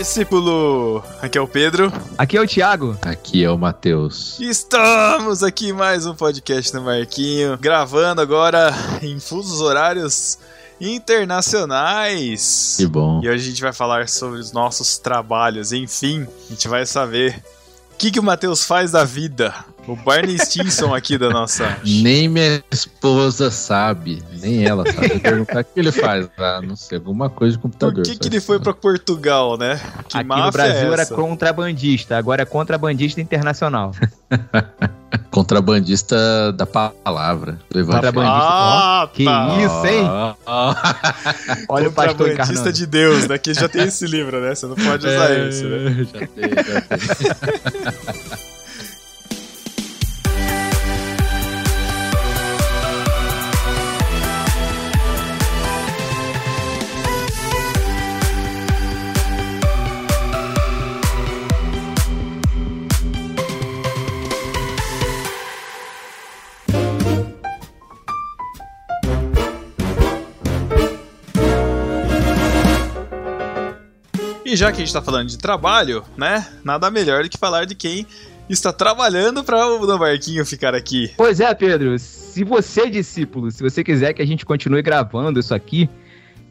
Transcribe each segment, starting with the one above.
discípulo! Aqui é o Pedro. Aqui é o Thiago. Aqui é o Matheus. Estamos aqui em mais um podcast no Marquinho, gravando agora em fusos horários internacionais. Que bom. E hoje a gente vai falar sobre os nossos trabalhos. Enfim, a gente vai saber o que, que o Matheus faz da vida. O Barney Stinson aqui da nossa. Nem minha esposa sabe, nem ela sabe. perguntar o que ele faz. Ah, não sei, alguma coisa de computador. Por que, que ele foi para Portugal, né? Que Aqui no Brasil é era contrabandista, agora é contrabandista internacional. Contrabandista da palavra. Contrabandista. Ah, oh, que tá. isso, hein? Olha o pastor Contrabandista de Deus, né? Que já tem esse livro, né? Você não pode usar é, esse, né? Já tem, já tem. E já que a gente está falando de trabalho, né? Nada melhor do que falar de quem está trabalhando para o Barquinho ficar aqui. Pois é, Pedro. Se você é discípulo, se você quiser que a gente continue gravando isso aqui,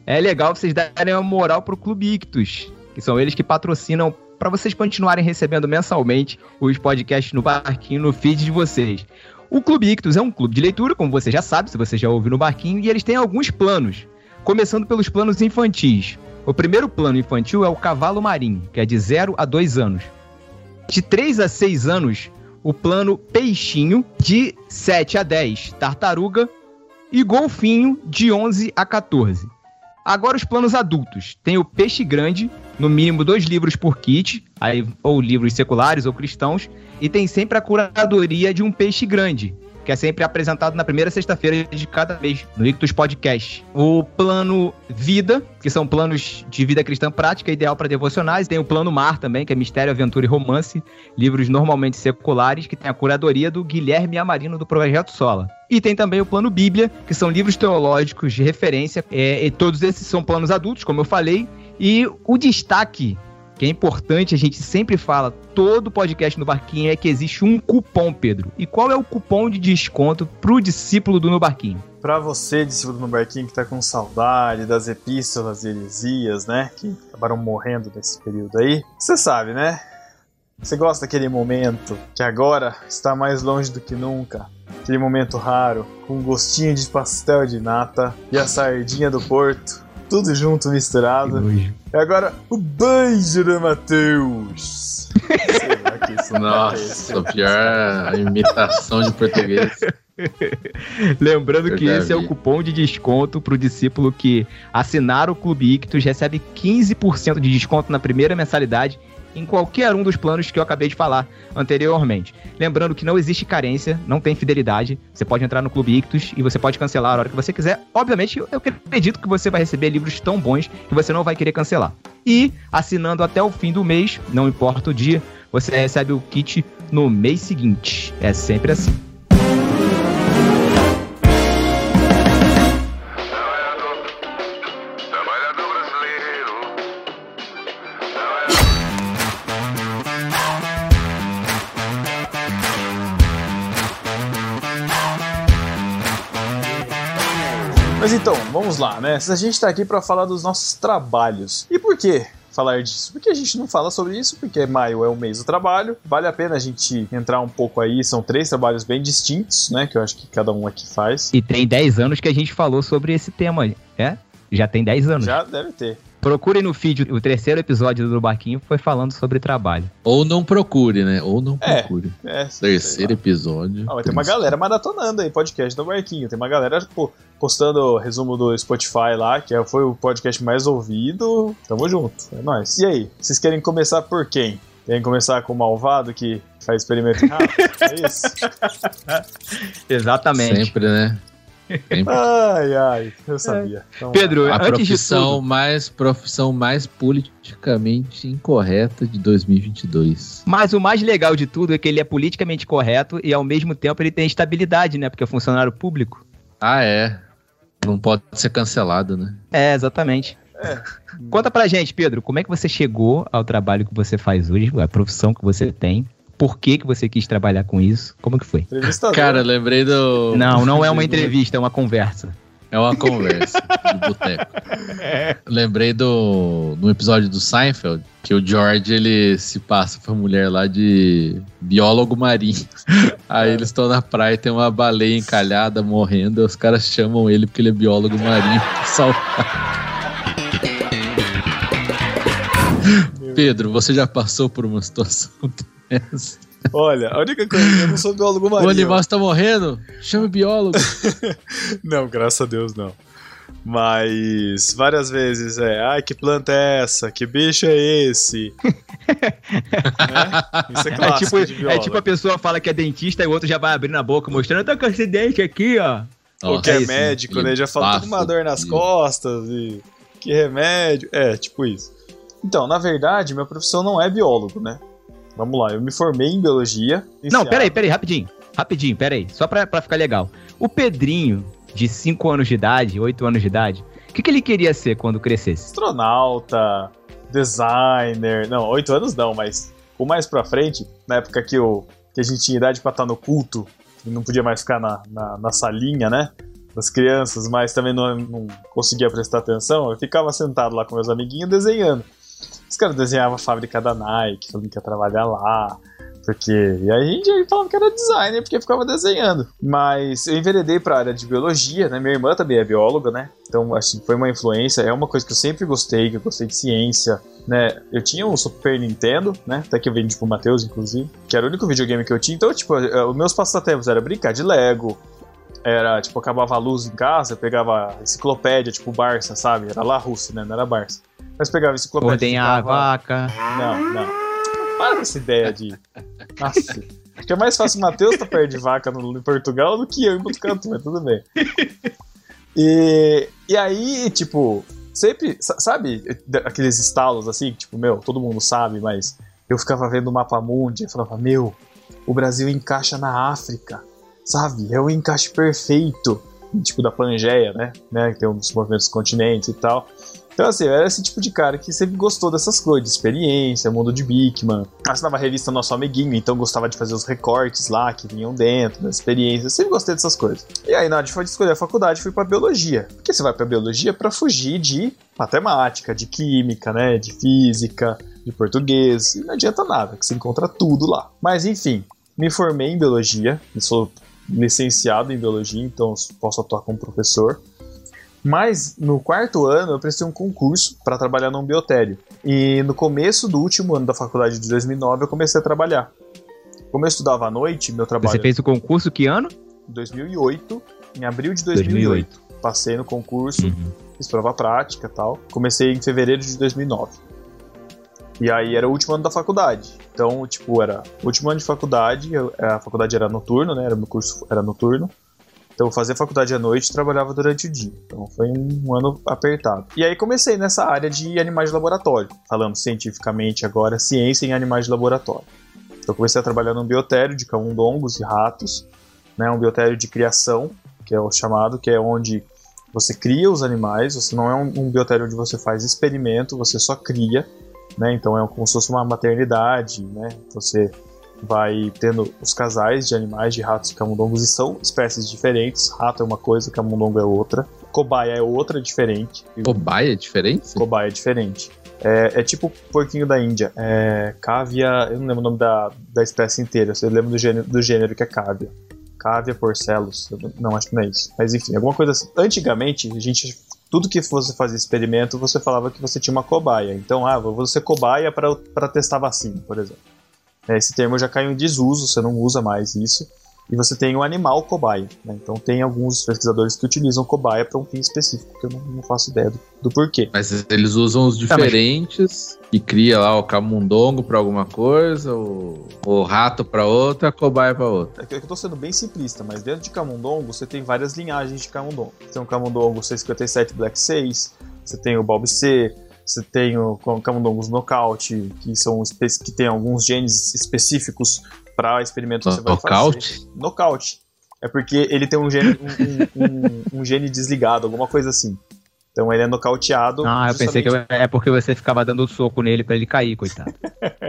é legal vocês darem uma moral pro Clube Ictus, que são eles que patrocinam para vocês continuarem recebendo mensalmente os podcasts no Barquinho, no feed de vocês. O Clube Ictus é um clube de leitura, como você já sabe, se você já ouviu no Barquinho, e eles têm alguns planos, começando pelos planos infantis. O primeiro plano infantil é o cavalo marinho, que é de 0 a 2 anos. De 3 a 6 anos, o plano peixinho, de 7 a 10, tartaruga, e golfinho, de 11 a 14. Agora os planos adultos. Tem o peixe grande, no mínimo dois livros por kit, aí, ou livros seculares ou cristãos, e tem sempre a curadoria de um peixe grande, que é sempre apresentado na primeira sexta-feira de cada mês, no Ictus Podcast. O plano Vida, que são planos de vida cristã prática, ideal para devocionais. Tem o plano Mar também, que é mistério, aventura e romance, livros normalmente seculares, que tem a curadoria do Guilherme Amarino do Projeto Sola. E tem também o plano Bíblia, que são livros teológicos de referência. É, e todos esses são planos adultos, como eu falei. E o destaque que é importante, a gente sempre fala, todo podcast no Barquinho é que existe um cupom, Pedro. E qual é o cupom de desconto pro discípulo do No Barquinho? Para você, discípulo do No Barquinho, que tá com saudade das epístolas e heresias, né? Que acabaram morrendo nesse período aí. Você sabe, né? Você gosta daquele momento que agora está mais longe do que nunca? Aquele momento raro, com um gostinho de pastel de nata e a sardinha do porto tudo junto, misturado. E agora, o banjo do Matheus. Nossa, pior imitação de português. Lembrando que esse é o cupom de desconto para o discípulo que assinar o Clube Ictus recebe 15% de desconto na primeira mensalidade em qualquer um dos planos que eu acabei de falar anteriormente. Lembrando que não existe carência, não tem fidelidade. Você pode entrar no Clube Ictus e você pode cancelar a hora que você quiser. Obviamente, eu acredito que você vai receber livros tão bons que você não vai querer cancelar. E assinando até o fim do mês, não importa o dia, você recebe o kit no mês seguinte. É sempre assim. Vamos lá, né? A gente está aqui para falar dos nossos trabalhos. E por quê? falar disso? Porque a gente não fala sobre isso, porque maio é o mês do trabalho. Vale a pena a gente entrar um pouco aí. São três trabalhos bem distintos, né? Que eu acho que cada um aqui faz. E tem 10 anos que a gente falou sobre esse tema, é? Já tem 10 anos. Já deve ter. Procure no feed, o terceiro episódio do Barquinho foi falando sobre trabalho. Ou não procure, né? Ou não é, procure. É, é terceiro episódio. Ah, tem uma galera maratonando aí podcast do Barquinho. Tem uma galera, pô, postando resumo do Spotify lá, que é, foi o podcast mais ouvido. Tamo junto, é nóis. E aí, vocês querem começar por quem? Querem começar com o malvado que faz experimento errado? é isso? Exatamente. Sempre, né? Ai, ai, eu sabia. Então, Pedro, a profissão mais profissão mais politicamente incorreta de 2022. Mas o mais legal de tudo é que ele é politicamente correto e ao mesmo tempo ele tem estabilidade, né? Porque é funcionário público. Ah, é. Não pode ser cancelado, né? É, exatamente. É. Conta pra gente, Pedro, como é que você chegou ao trabalho que você faz hoje, a profissão que você tem? Por que, que você quis trabalhar com isso? Como que foi? Cara, lembrei do. Não, não é uma entrevista, é uma conversa. É uma conversa de boteco. É. Lembrei do, do episódio do Seinfeld, que o George ele se passa pra mulher lá de biólogo marinho. Aí eles estão na praia e tem uma baleia encalhada morrendo, e os caras chamam ele porque ele é biólogo marinho pra salvar. Pedro, você já passou por uma situação Olha, a única coisa, eu não sou biólogo marinho. O animal está morrendo? Chama o biólogo. não, graças a Deus não. Mas várias vezes é, ai, que planta é essa? Que bicho é esse? né? Isso é clássico. É tipo, é tipo, a pessoa fala que é dentista e o outro já vai abrindo a boca mostrando, eu tô com esse dente aqui, ó. Ou que é, é médico, né? Já fala, tô com uma dor nas costas e que remédio. É, tipo isso. Então, na verdade, minha profissão não é biólogo, né? Vamos lá, eu me formei em biologia. Não, peraí, peraí, rapidinho. Rapidinho, peraí. Só pra, pra ficar legal. O Pedrinho, de 5 anos de idade, 8 anos de idade, o que, que ele queria ser quando crescesse? Astronauta, designer. Não, 8 anos não, mas o mais pra frente, na época que, eu, que a gente tinha idade pra estar no culto, e não podia mais ficar na, na, na salinha, né? Das crianças, mas também não, não conseguia prestar atenção, eu ficava sentado lá com meus amiguinhos desenhando. Os caras desenhavam a fábrica da Nike, falando que ia trabalhar lá. Porque. E aí a gente falava que era designer, porque ficava desenhando. Mas eu enveredei pra área de biologia, né? Minha irmã também é bióloga, né? Então, assim, foi uma influência. É uma coisa que eu sempre gostei, que eu gostei de ciência, né? Eu tinha um Super Nintendo, né? Até que eu vendi pro Matheus, inclusive. Que era o único videogame que eu tinha. Então, tipo, eh, os meus passatempos era brincar de Lego, era, tipo, acabava a luz em casa, pegava enciclopédia, tipo Barça, sabe? Era lá Rússia, né? Não era Barça. Mas pegava enciclopédia. Ordenhar ficava... a vaca. Não, não. Para com essa ideia de. Nossa. Acho que é mais fácil o Matheus tá perto de vaca no, em Portugal do que eu em Botucatu, mas tudo bem. E, e aí, tipo, sempre, sabe, aqueles estalos assim, tipo, meu, todo mundo sabe, mas eu ficava vendo o mapa mundi e falava, meu, o Brasil encaixa na África, sabe? É o encaixe perfeito, tipo da Pangeia, né? né? Que tem um dos movimentos dos continentes e tal. Então, assim, eu era esse tipo de cara que sempre gostou dessas coisas, de experiência, mundo de Bigman. Assinava a revista Nosso Amiguinho, então gostava de fazer os recortes lá que vinham dentro, das experiências. sempre gostei dessas coisas. E aí, na hora de escolher a faculdade, fui pra biologia. Por que você vai pra biologia? para fugir de matemática, de química, né? De física, de português. E não adianta nada, que você encontra tudo lá. Mas, enfim, me formei em biologia, sou licenciado em biologia, então posso atuar como professor. Mas no quarto ano eu prestei um concurso para trabalhar num biotério. E no começo do último ano da faculdade de 2009 eu comecei a trabalhar. Como eu estudava à noite, meu trabalho. Você fez o concurso que ano? 2008, em abril de 2008. 2008. Passei no concurso, uhum. fiz prova prática e tal. Comecei em fevereiro de 2009. E aí era o último ano da faculdade. Então, tipo, era último ano de faculdade, a faculdade era noturno, né? Era meu curso era noturno. Então eu fazia faculdade à noite e trabalhava durante o dia. Então foi um ano apertado. E aí comecei nessa área de animais de laboratório, falando cientificamente agora, ciência em animais de laboratório. Então comecei a trabalhar num biotério de camundongos e ratos, né, um biotério de criação, que é o chamado, que é onde você cria os animais, você não é um, um biotério onde você faz experimento, você só cria, né? Então é como se fosse uma maternidade, né? Você vai tendo os casais de animais, de ratos e camundongos, e são espécies diferentes. Rato é uma coisa, camundongo é outra. Cobaia é outra, diferente. Cobaia é diferente? Cobaia é diferente. É, é tipo o porquinho da Índia. É cávia, eu não lembro o nome da, da espécie inteira, eu lembro do gênero, do gênero que é cávia. Cávia porcelos, não, acho que não é isso. Mas enfim, alguma coisa assim. Antigamente, a gente tudo que você fazia experimento, você falava que você tinha uma cobaia. Então, ah, vou ser cobaia para testar vacina, por exemplo. É, esse termo já caiu em desuso, você não usa mais isso. E você tem o animal cobaia. Né? Então tem alguns pesquisadores que utilizam cobaia para um fim específico, que eu não, não faço ideia do, do, porquê. Mas eles usam os diferentes tá, mas... e cria lá o camundongo para alguma coisa, o, o rato para outra, a cobaia para outra. É que eu estou sendo bem simplista, mas dentro de camundongo você tem várias linhagens de camundongo. Você tem o camundongo C57 Black 6, você tem o Balbi C, você tem o camundongos nocaute, que são que tem alguns genes específicos para experimento que você vai nocaute? fazer. Nocaute? É porque ele tem um gene, um, um, um, um gene desligado, alguma coisa assim. Então ele é nocauteado. Ah, eu pensei que eu, é porque você ficava dando soco nele para ele cair, coitado.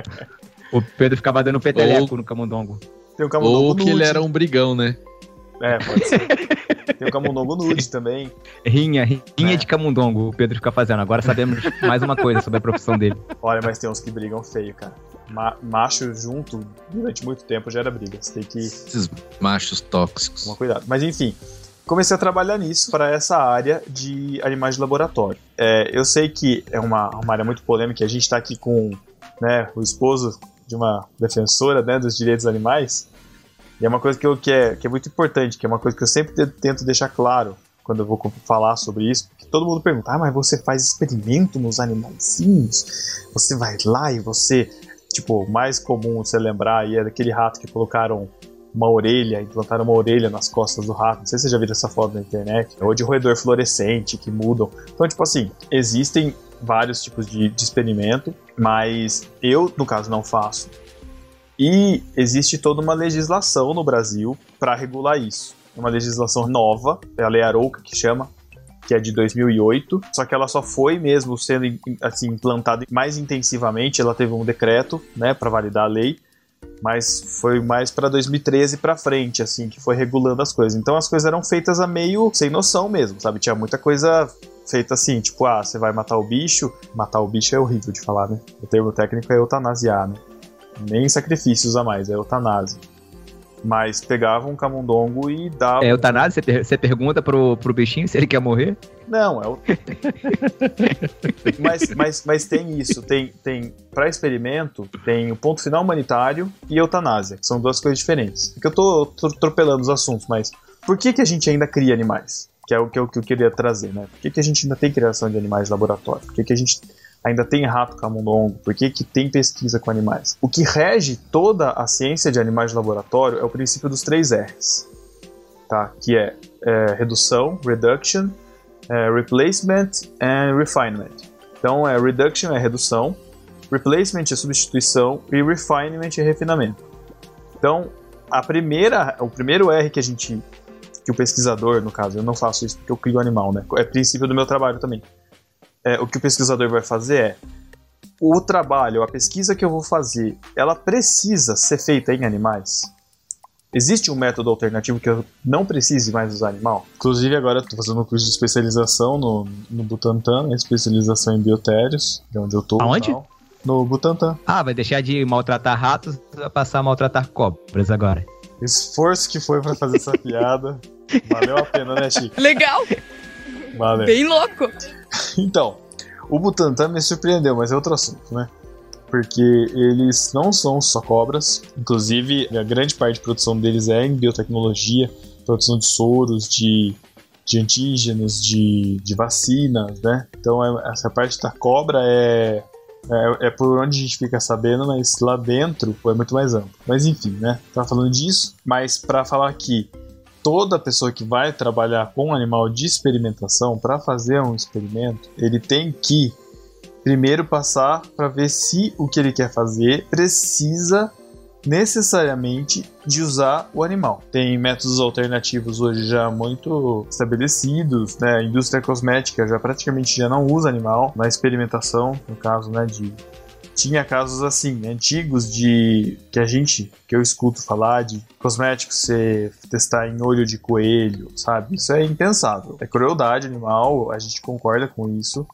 o Pedro ficava dando peteleco Ou... no camundongo. Tem o camundongo Ou que ele era um brigão, né? É, pode ser. Tem o camundongo nude também. Rinha, rinha é. de camundongo o Pedro fica fazendo. Agora sabemos mais uma coisa sobre a profissão dele. Olha, mas tem uns que brigam feio, cara. Ma macho junto durante muito tempo já era briga. Você tem que. Esses machos tóxicos. Toma cuidado. Mas enfim, comecei a trabalhar nisso para essa área de animais de laboratório. É, eu sei que é uma, uma área muito polêmica. A gente está aqui com né, o esposo de uma defensora né, dos direitos dos animais. E é uma coisa que, eu, que, é, que é muito importante, que é uma coisa que eu sempre tento deixar claro quando eu vou falar sobre isso, porque todo mundo pergunta, ah, mas você faz experimento nos animaizinhos? Você vai lá e você, tipo, mais comum você lembrar aí é daquele rato que colocaram uma orelha, implantaram uma orelha nas costas do rato. Não sei se você já viu essa foto na internet. Ou de roedor fluorescente que mudam. Então, tipo assim, existem vários tipos de, de experimento, mas eu, no caso, não faço. E existe toda uma legislação no Brasil para regular isso. Uma legislação nova, é a Lei Arouca que chama, que é de 2008, só que ela só foi mesmo sendo assim implantada mais intensivamente, ela teve um decreto, né, para validar a lei, mas foi mais para 2013 para frente, assim, que foi regulando as coisas. Então as coisas eram feitas a meio sem noção mesmo, sabe? Tinha muita coisa feita assim, tipo, ah, você vai matar o bicho, matar o bicho é horrível de falar, né? O termo técnico é eutanasiar, né? Nem sacrifícios a mais, é eutanásia. Mas pegava um camundongo e dava. É eutanásia? Você, per você pergunta pro, pro bichinho se ele quer morrer? Não, é o. mas, mas, mas tem isso, tem, tem para experimento, tem o ponto final humanitário e eutanásia, que são duas coisas diferentes. Porque eu tô, atropelando os assuntos, mas por que, que a gente ainda cria animais? Que é o que eu, que eu queria trazer, né? Por que, que a gente ainda tem criação de animais de laboratório? Por que, que a gente ainda tem rato camundongo? Por que, que tem pesquisa com animais? O que rege toda a ciência de animais de laboratório é o princípio dos três R's, tá? que é, é redução, reduction, é, replacement and refinement. Então, é, reduction é redução, replacement é substituição e refinement é refinamento. Então, a primeira, o primeiro R que a gente, que o pesquisador, no caso, eu não faço isso porque eu crio animal, né? É princípio do meu trabalho também é, o que o pesquisador vai fazer é o trabalho, a pesquisa que eu vou fazer, ela precisa ser feita em animais? Existe um método alternativo que eu não precise mais usar animal? Inclusive, agora estou fazendo um curso de especialização no, no Butantan, né? especialização em biotérios, de onde eu estou. Aonde? No Butantan. Ah, vai deixar de maltratar ratos vai passar a maltratar cobras agora. Esforço que foi para fazer essa piada. Valeu a pena, né, Chico? Legal! Valeu. Bem louco! Então, o Butantan me surpreendeu, mas é outro assunto, né? Porque eles não são só cobras, inclusive a grande parte de produção deles é em biotecnologia, produção de soros, de, de antígenos, de, de vacinas, né? Então é, essa parte da cobra é, é, é, por onde a gente fica sabendo, mas lá dentro é muito mais amplo. Mas enfim, né? Tá falando disso, mas para falar que toda pessoa que vai trabalhar com um animal de experimentação, para fazer um experimento, ele tem que primeiro passar para ver se o que ele quer fazer precisa necessariamente de usar o animal. Tem métodos alternativos hoje já muito estabelecidos, né? A indústria cosmética já praticamente já não usa animal na experimentação, no caso, né, de tinha casos assim, antigos de que a gente, que eu escuto falar de cosméticos você testar em olho de coelho, sabe? Isso é impensável. É crueldade animal, a gente concorda com isso.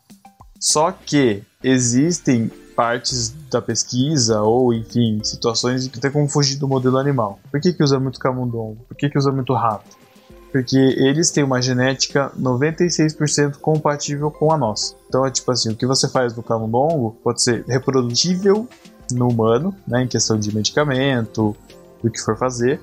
Só que existem partes da pesquisa ou, enfim, situações em que tem como fugir do modelo animal. Por que, que usa muito camundongo? Por que, que usa muito rato? Porque eles têm uma genética 96% compatível com a nossa. Então é tipo assim, o que você faz no camundongo pode ser reprodutível no humano, né, em questão de medicamento, do que for fazer.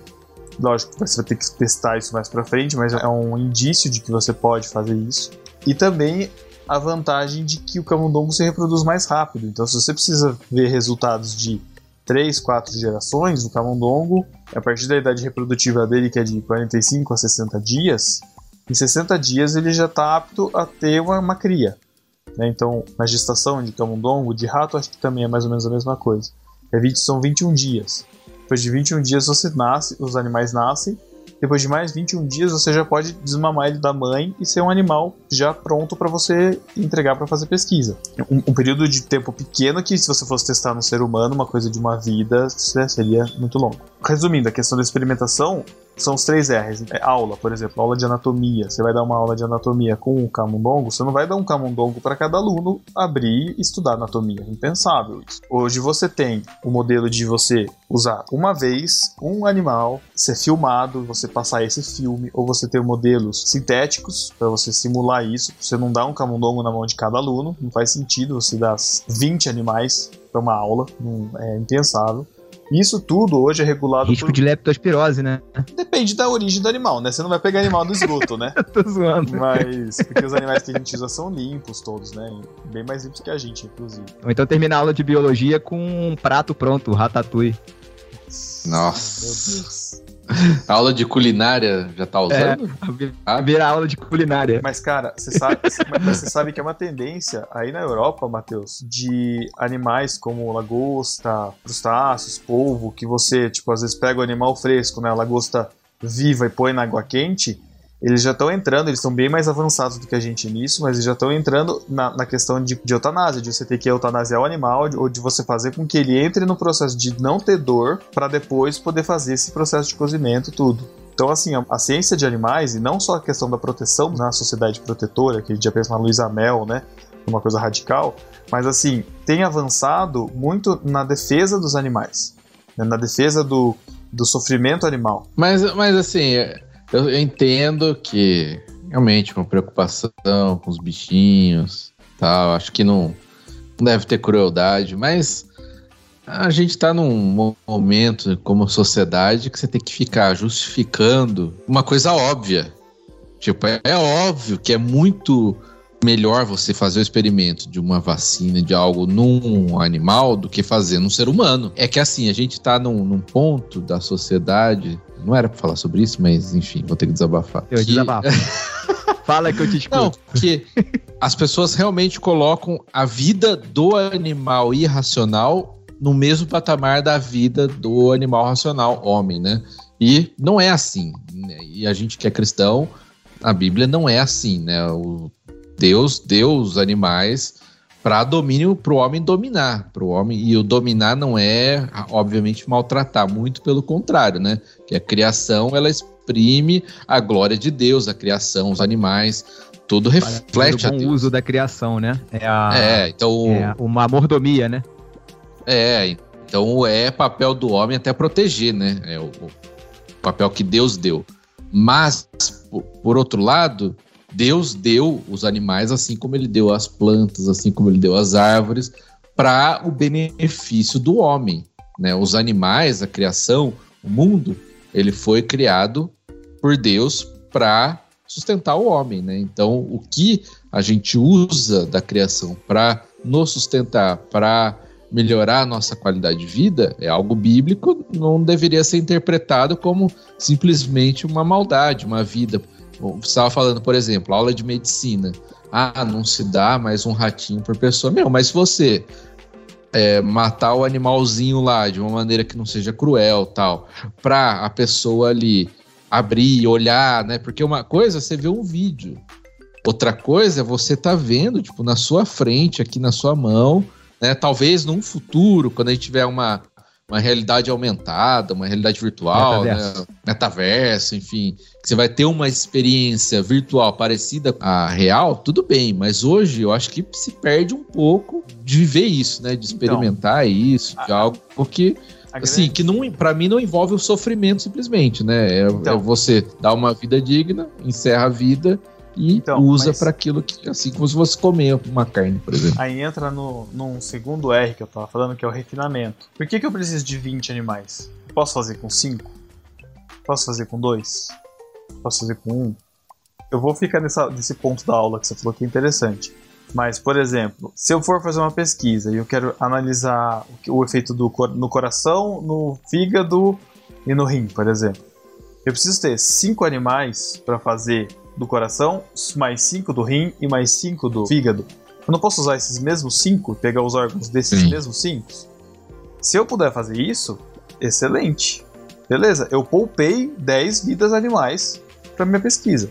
Lógico você vai ter que testar isso mais para frente, mas é um indício de que você pode fazer isso. E também a vantagem de que o camundongo se reproduz mais rápido. Então, se você precisa ver resultados de 3, 4 gerações, o camundongo, a partir da idade reprodutiva dele, que é de 45 a 60 dias, em 60 dias ele já está apto a ter uma, uma cria. Né? Então, na gestação de camundongo, de rato, acho que também é mais ou menos a mesma coisa. É 20, são 21 dias. Depois de 21 dias você nasce, os animais nascem, depois de mais 21 dias você já pode desmamar ele da mãe e ser um animal já pronto para você entregar para fazer pesquisa. Um, um, período de tempo pequeno que se você fosse testar no ser humano, uma coisa de uma vida, seria muito longo. Resumindo, a questão da experimentação são os três R's. É aula, por exemplo, aula de anatomia. Você vai dar uma aula de anatomia com um camundongo, você não vai dar um camundongo para cada aluno abrir e estudar anatomia. É impensável isso. Hoje você tem o modelo de você usar uma vez um animal, ser filmado, você passar esse filme, ou você ter modelos sintéticos para você simular isso. Você não dá um camundongo na mão de cada aluno, não faz sentido você dar 20 animais para uma aula, não, é impensável. Isso tudo hoje é regulado Risco por... de leptospirose, né? Depende da origem do animal, né? Você não vai pegar animal do esgoto, né? Tô zoando. Mas, porque os animais que a gente usa são limpos todos, né? Bem mais limpos que a gente, inclusive. Ou então terminar a aula de biologia com um prato pronto, ratatouille. Nossa. Meu Deus. A aula de culinária já tá usando? É, a virar aula de culinária. Mas, cara, você sabe, você sabe que é uma tendência aí na Europa, Matheus, de animais como lagosta, crustáceos, polvo, que você, tipo, às vezes pega o animal fresco, né? A lagosta viva e põe na água quente eles já estão entrando, eles estão bem mais avançados do que a gente nisso, mas eles já estão entrando na, na questão de, de, eutanásia, de você ter que eutanasiar o animal, ou de você fazer com que ele entre no processo de não ter dor, para depois poder fazer esse processo de cozimento tudo. Então, assim, a, a, ciência de animais, e não só a questão da proteção na sociedade protetora, que a gente já pensa na Luísa Mel, né, uma coisa radical, mas, assim, tem avançado muito na defesa dos animais, né, na defesa do, do sofrimento animal. Mas, mas assim, eu, eu entendo que realmente uma preocupação com os bichinhos, tal. Acho que não, não deve ter crueldade, mas a gente está num momento como sociedade que você tem que ficar justificando uma coisa óbvia. Tipo, é, é óbvio que é muito melhor você fazer o experimento de uma vacina de algo num animal do que fazer num ser humano. É que assim, a gente está num, num ponto da sociedade não era pra falar sobre isso, mas enfim, vou ter que desabafar. Eu que... desabafo. Fala que eu te escuto. Não, que as pessoas realmente colocam a vida do animal irracional no mesmo patamar da vida do animal racional, homem, né? E não é assim. Né? E a gente que é cristão, a Bíblia não é assim, né? O Deus deu os animais para domínio para o homem dominar, para o homem e o dominar não é obviamente maltratar, muito pelo contrário, né? Que a criação ela exprime a glória de Deus, a criação, os animais, tudo reflete o bom uso da criação, né? É, a, é então é uma mordomia, né? É, então é papel do homem até proteger, né? É o, o papel que Deus deu. Mas por, por outro lado, Deus deu os animais assim como ele deu as plantas, assim como ele deu as árvores, para o benefício do homem. Né? Os animais, a criação, o mundo, ele foi criado por Deus para sustentar o homem. Né? Então, o que a gente usa da criação para nos sustentar, para melhorar a nossa qualidade de vida, é algo bíblico, não deveria ser interpretado como simplesmente uma maldade, uma vida você estava falando, por exemplo, aula de medicina. Ah, não se dá mais um ratinho por pessoa. Meu, mas se você é, matar o animalzinho lá de uma maneira que não seja cruel tal, pra a pessoa ali abrir, olhar, né? Porque uma coisa é você vê um vídeo. Outra coisa é você tá vendo, tipo, na sua frente, aqui na sua mão, né? Talvez num futuro, quando a gente tiver uma, uma realidade aumentada, uma realidade virtual, metaverso, né? metaverso. Enfim, você vai ter uma experiência virtual parecida à real, tudo bem, mas hoje eu acho que se perde um pouco de viver isso, né, de experimentar então, isso, de a, algo que assim, que não para mim não envolve o sofrimento simplesmente, né? É, então, é você dar uma vida digna, encerra a vida e então, usa para aquilo que, assim como se fosse comer uma carne, por exemplo. Aí entra no, num segundo R que eu tava falando, que é o refinamento. Por que, que eu preciso de 20 animais? Posso fazer com 5? Posso fazer com 2? Posso fazer com 1? Um? Eu vou ficar nessa, nesse ponto da aula que você falou que é interessante. Mas, por exemplo, se eu for fazer uma pesquisa e eu quero analisar o, o efeito do, no coração, no fígado e no rim, por exemplo, eu preciso ter cinco animais para fazer do coração, mais 5 do rim e mais 5 do fígado. Eu não posso usar esses mesmos 5, pegar os órgãos desses Sim. mesmos 5? Se eu puder fazer isso, excelente. Beleza, eu poupei 10 vidas animais para minha pesquisa.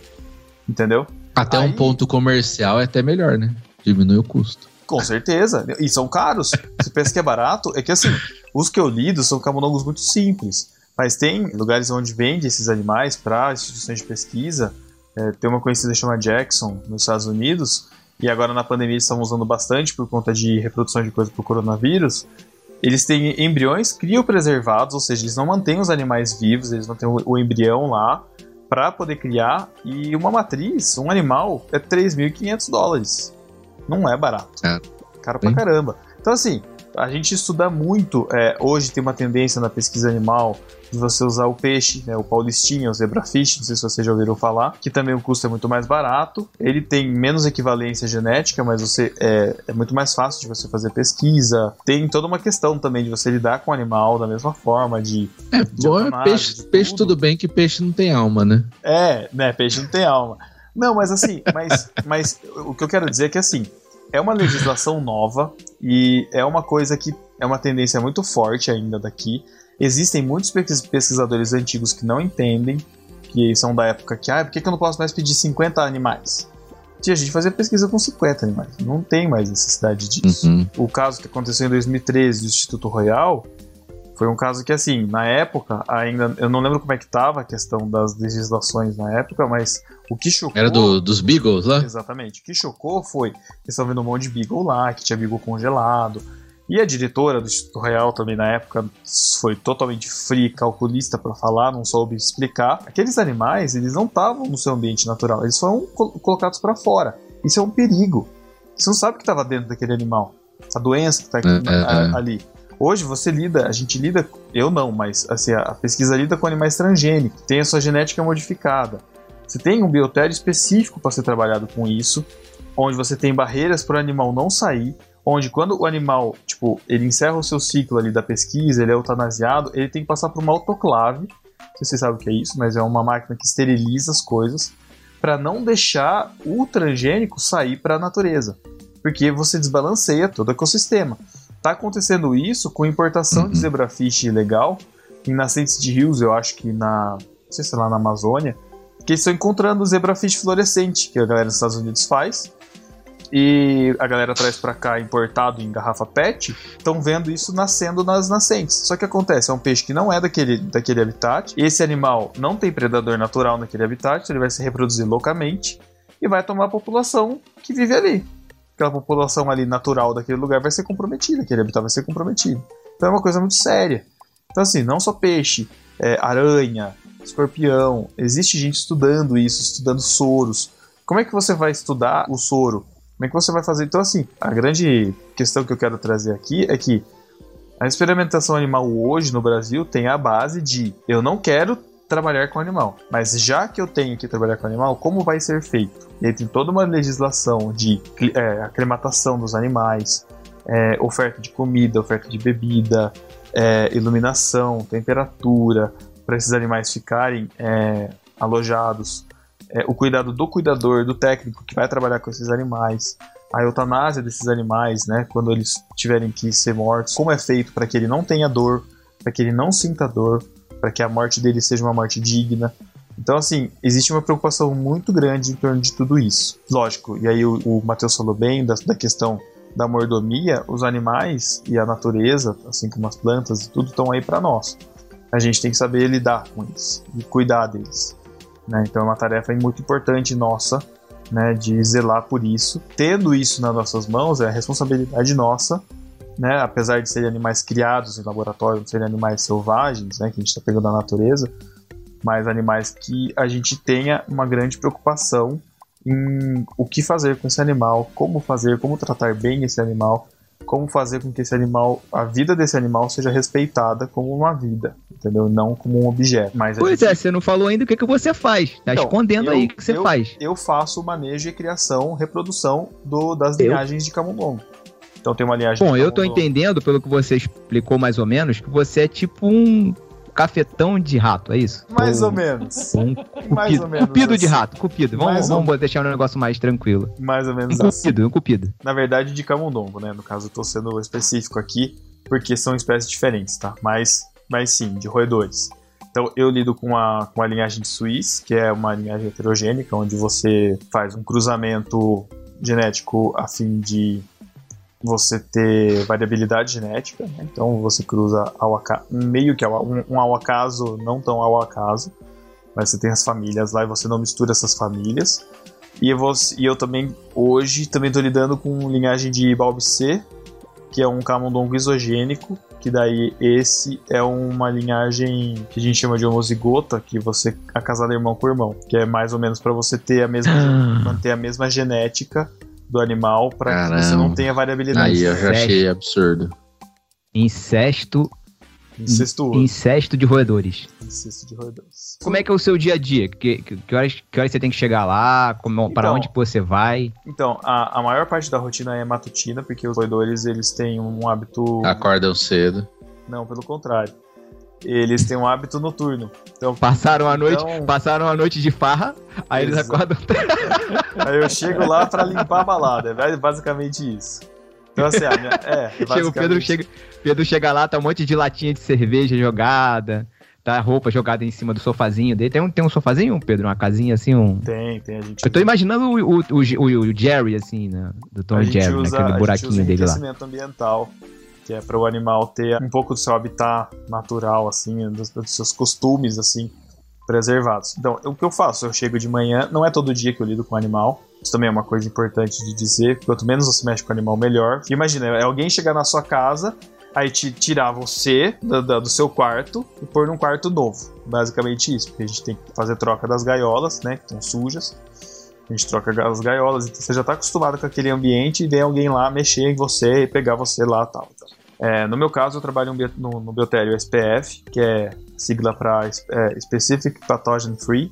Entendeu? Até Aí, um ponto comercial é até melhor, né? Diminui o custo. Com certeza. E são caros. Você pensa que é barato? É que assim, os que eu lido são camundongos muito simples. Mas tem lugares onde vende esses animais para instituições de pesquisa. É, tem uma conhecida chamada Jackson, nos Estados Unidos, e agora na pandemia eles estão usando bastante por conta de reprodução de coisa para o coronavírus. Eles têm embriões criopreservados, ou seja, eles não mantêm os animais vivos, eles mantêm o, o embrião lá para poder criar. E uma matriz, um animal, é 3.500 dólares. Não é barato. É. Caro pra caramba. Então, assim, a gente estuda muito. É, hoje tem uma tendência na pesquisa animal de você usar o peixe, né, o paulistinha, o zebrafish, não sei se vocês já ouviram falar, que também o custo é muito mais barato. Ele tem menos equivalência genética, mas você é, é muito mais fácil de você fazer pesquisa. Tem toda uma questão também de você lidar com o animal da mesma forma, de. É, de bom, é peixe, tudo. peixe tudo bem que peixe não tem alma, né? É, né, peixe não tem alma. Não, mas assim, mas, mas o que eu quero dizer é que assim, é uma legislação nova e é uma coisa que é uma tendência muito forte ainda daqui. Existem muitos pesquisadores antigos que não entendem, que são da época que, ah, por que, eu não posso mais pedir 50 animais? Tinha gente fazer pesquisa com 50 animais, não tem mais necessidade disso. Uhum. O caso que aconteceu em 2013 do Instituto Royal foi um caso que, assim, na época, ainda. Eu não lembro como é que estava a questão das legislações na época, mas o que chocou. Era do, dos Beagles lá? Exatamente. O que chocou foi que estavam vendo um monte de Beagle lá, que tinha Beagle congelado. E a diretora do Instituto Real também na época foi totalmente fria, calculista para falar, não soube explicar. Aqueles animais, eles não estavam no seu ambiente natural, eles foram colocados para fora. Isso é um perigo. Você não sabe o que estava dentro daquele animal. A doença que está é, é, é. ali. Hoje você lida, a gente lida, eu não, mas assim, a pesquisa lida com animais transgênicos, tem a sua genética modificada. Você tem um biotério específico para ser trabalhado com isso, onde você tem barreiras para o animal não sair, onde quando o animal, tipo, ele encerra o seu ciclo ali da pesquisa, ele é eutanasiado, ele tem que passar por uma autoclave, não sei se você sabe o que é isso, mas é uma máquina que esteriliza as coisas, para não deixar o transgênico sair para a natureza, porque você desbalanceia todo o ecossistema. Tá acontecendo isso com importação uhum. de zebrafish ilegal em nascentes de rios, eu acho que na, não sei se é lá na Amazônia, que eles estão encontrando zebrafish fluorescente, que a galera dos Estados Unidos faz, e a galera traz para cá importado em garrafa PET, estão vendo isso nascendo nas nascentes. Só que acontece, é um peixe que não é daquele, daquele habitat, esse animal não tem predador natural naquele habitat, ele vai se reproduzir loucamente e vai tomar a população que vive ali aquela população ali natural daquele lugar vai ser comprometida, aquele habitat vai ser comprometido. Então é uma coisa muito séria. Então, assim, não só peixe, é, aranha, escorpião, existe gente estudando isso, estudando soros. Como é que você vai estudar o soro? Como é que você vai fazer? Então, assim, a grande questão que eu quero trazer aqui é que a experimentação animal hoje no Brasil tem a base de eu não quero trabalhar com animal. Mas já que eu tenho que trabalhar com animal, como vai ser feito? E aí tem toda uma legislação de é, aclimatação dos animais, é, oferta de comida, oferta de bebida, é, iluminação, temperatura, para esses animais ficarem é, alojados, é, o cuidado do cuidador, do técnico que vai trabalhar com esses animais, a eutanásia desses animais, né, quando eles tiverem que ser mortos, como é feito para que ele não tenha dor, para que ele não sinta dor, para que a morte dele seja uma morte digna. Então, assim, existe uma preocupação muito grande em torno de tudo isso. Lógico, e aí o, o Matheus falou bem da, da questão da mordomia, os animais e a natureza, assim como as plantas e tudo, estão aí para nós. A gente tem que saber lidar com eles e cuidar deles. Né? Então é uma tarefa muito importante nossa né, de zelar por isso. Tendo isso nas nossas mãos, é a responsabilidade nossa né, apesar de serem animais criados em laboratório, não serem animais selvagens, né, que a gente está pegando da natureza, mas animais que a gente tenha uma grande preocupação em o que fazer com esse animal, como fazer, como tratar bem esse animal, como fazer com que esse animal, a vida desse animal seja respeitada como uma vida, entendeu? Não como um objeto. Mas pois gente... é, você não falou ainda o que, que você faz. Tá então, escondendo eu, aí o que você eu, faz. Eu faço o manejo e criação, reprodução do, das linhagens eu... de camundongo. Então tem uma linhagem. Bom, eu tô entendendo, pelo que você explicou mais ou menos, que você é tipo um cafetão de rato, é isso? Mais ou, ou menos. Um cupido, mais ou menos cupido assim. de rato, cupido. Vamos, vamos ou... deixar um negócio mais tranquilo. Mais ou menos um assim. cupido, um cupido. Na verdade, de camundongo, né? No caso, eu tô sendo específico aqui, porque são espécies diferentes, tá? Mas, mas sim, de roedores. Então eu lido com uma, com a linhagem de Suíça, que é uma linhagem heterogênica, onde você faz um cruzamento genético a fim de você ter variabilidade genética, né? então você cruza ao acaso, meio que ao, um, um, ao acaso, não tão ao acaso, mas você tem as famílias lá e você não mistura essas famílias. E eu, vou, e eu também, hoje, também estou lidando com linhagem de Balbicê, que é um camundongo isogênico, que daí esse é uma linhagem que a gente chama de homozigota, que você é casado irmão com irmão, que é mais ou menos para você ter a mesma ah. manter a mesma genética do animal para que você não tenha variabilidade. Aí eu já achei absurdo. Incesto Incestuoso. Incesto de roedores. Incesto de roedores. Como é que é o seu dia a dia? Que, que, que, horas, que horas você tem que chegar lá? Então, para onde você vai? Então, a, a maior parte da rotina é matutina, porque os roedores eles têm um hábito. Acordam cedo. Não, pelo contrário. Eles têm um hábito noturno. Então, passaram a noite, então... passaram a noite de farra, aí Exato. eles acordam. aí eu chego lá para limpar a balada. É basicamente isso. Então, assim, a minha, é, chega, o Pedro chega, Pedro chega lá, tá um monte de latinha de cerveja jogada, tá roupa jogada em cima do sofazinho dele. Tem um, tem um sofazinho, Pedro? Uma casinha assim? Um... Tem, tem. A gente Eu tô imaginando o, o, o, o Jerry, assim, né? Do Tom Jerry, usa, naquele buraquinho dele lá. ambiental que é para o animal ter um pouco do seu habitat natural, assim, dos, dos, seus costumes, assim, preservados. Então, o que eu faço? Eu chego de manhã, não é todo dia que eu lido com o animal, isso também é uma coisa importante de dizer. Quanto menos você mexe com o animal, melhor. Imagina, é alguém chegar na sua casa, aí te tirar você do, do, seu quarto e pôr num quarto novo. Basicamente isso, porque a gente tem que fazer troca das gaiolas, né, que estão sujas. A gente troca as gaiolas, então você já está acostumado com aquele ambiente e vem alguém lá mexer em você e pegar você lá tal. É, no meu caso, eu trabalho no, no Biotério SPF, que é sigla para é, Specific Pathogen Free,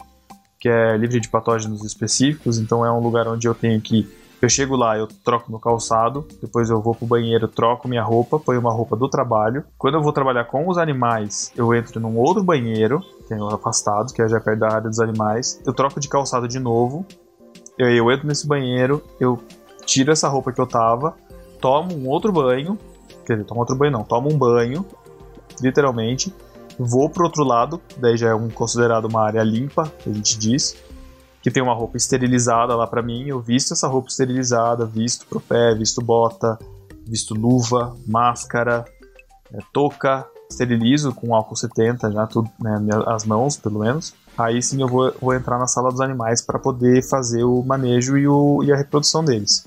que é livre de patógenos específicos, então é um lugar onde eu tenho que eu chego lá, eu troco meu calçado, depois eu vou pro banheiro, troco minha roupa, ponho uma roupa do trabalho. Quando eu vou trabalhar com os animais, eu entro num outro banheiro, que é afastado, que é já perto da área dos animais. Eu troco de calçado de novo. Eu, eu entro nesse banheiro, eu tiro essa roupa que eu tava, tomo um outro banho. Quer dizer, tomo outro banho não, tomo um banho, literalmente vou pro outro lado, daí já é um considerado uma área limpa, que a gente diz, que tem uma roupa esterilizada lá para mim, eu visto essa roupa esterilizada, visto pro pé, visto bota, visto luva, máscara, é, touca, esterilizo com álcool 70 já tudo, né, as mãos pelo menos. Aí sim eu vou, vou entrar na sala dos animais para poder fazer o manejo e, o, e a reprodução deles.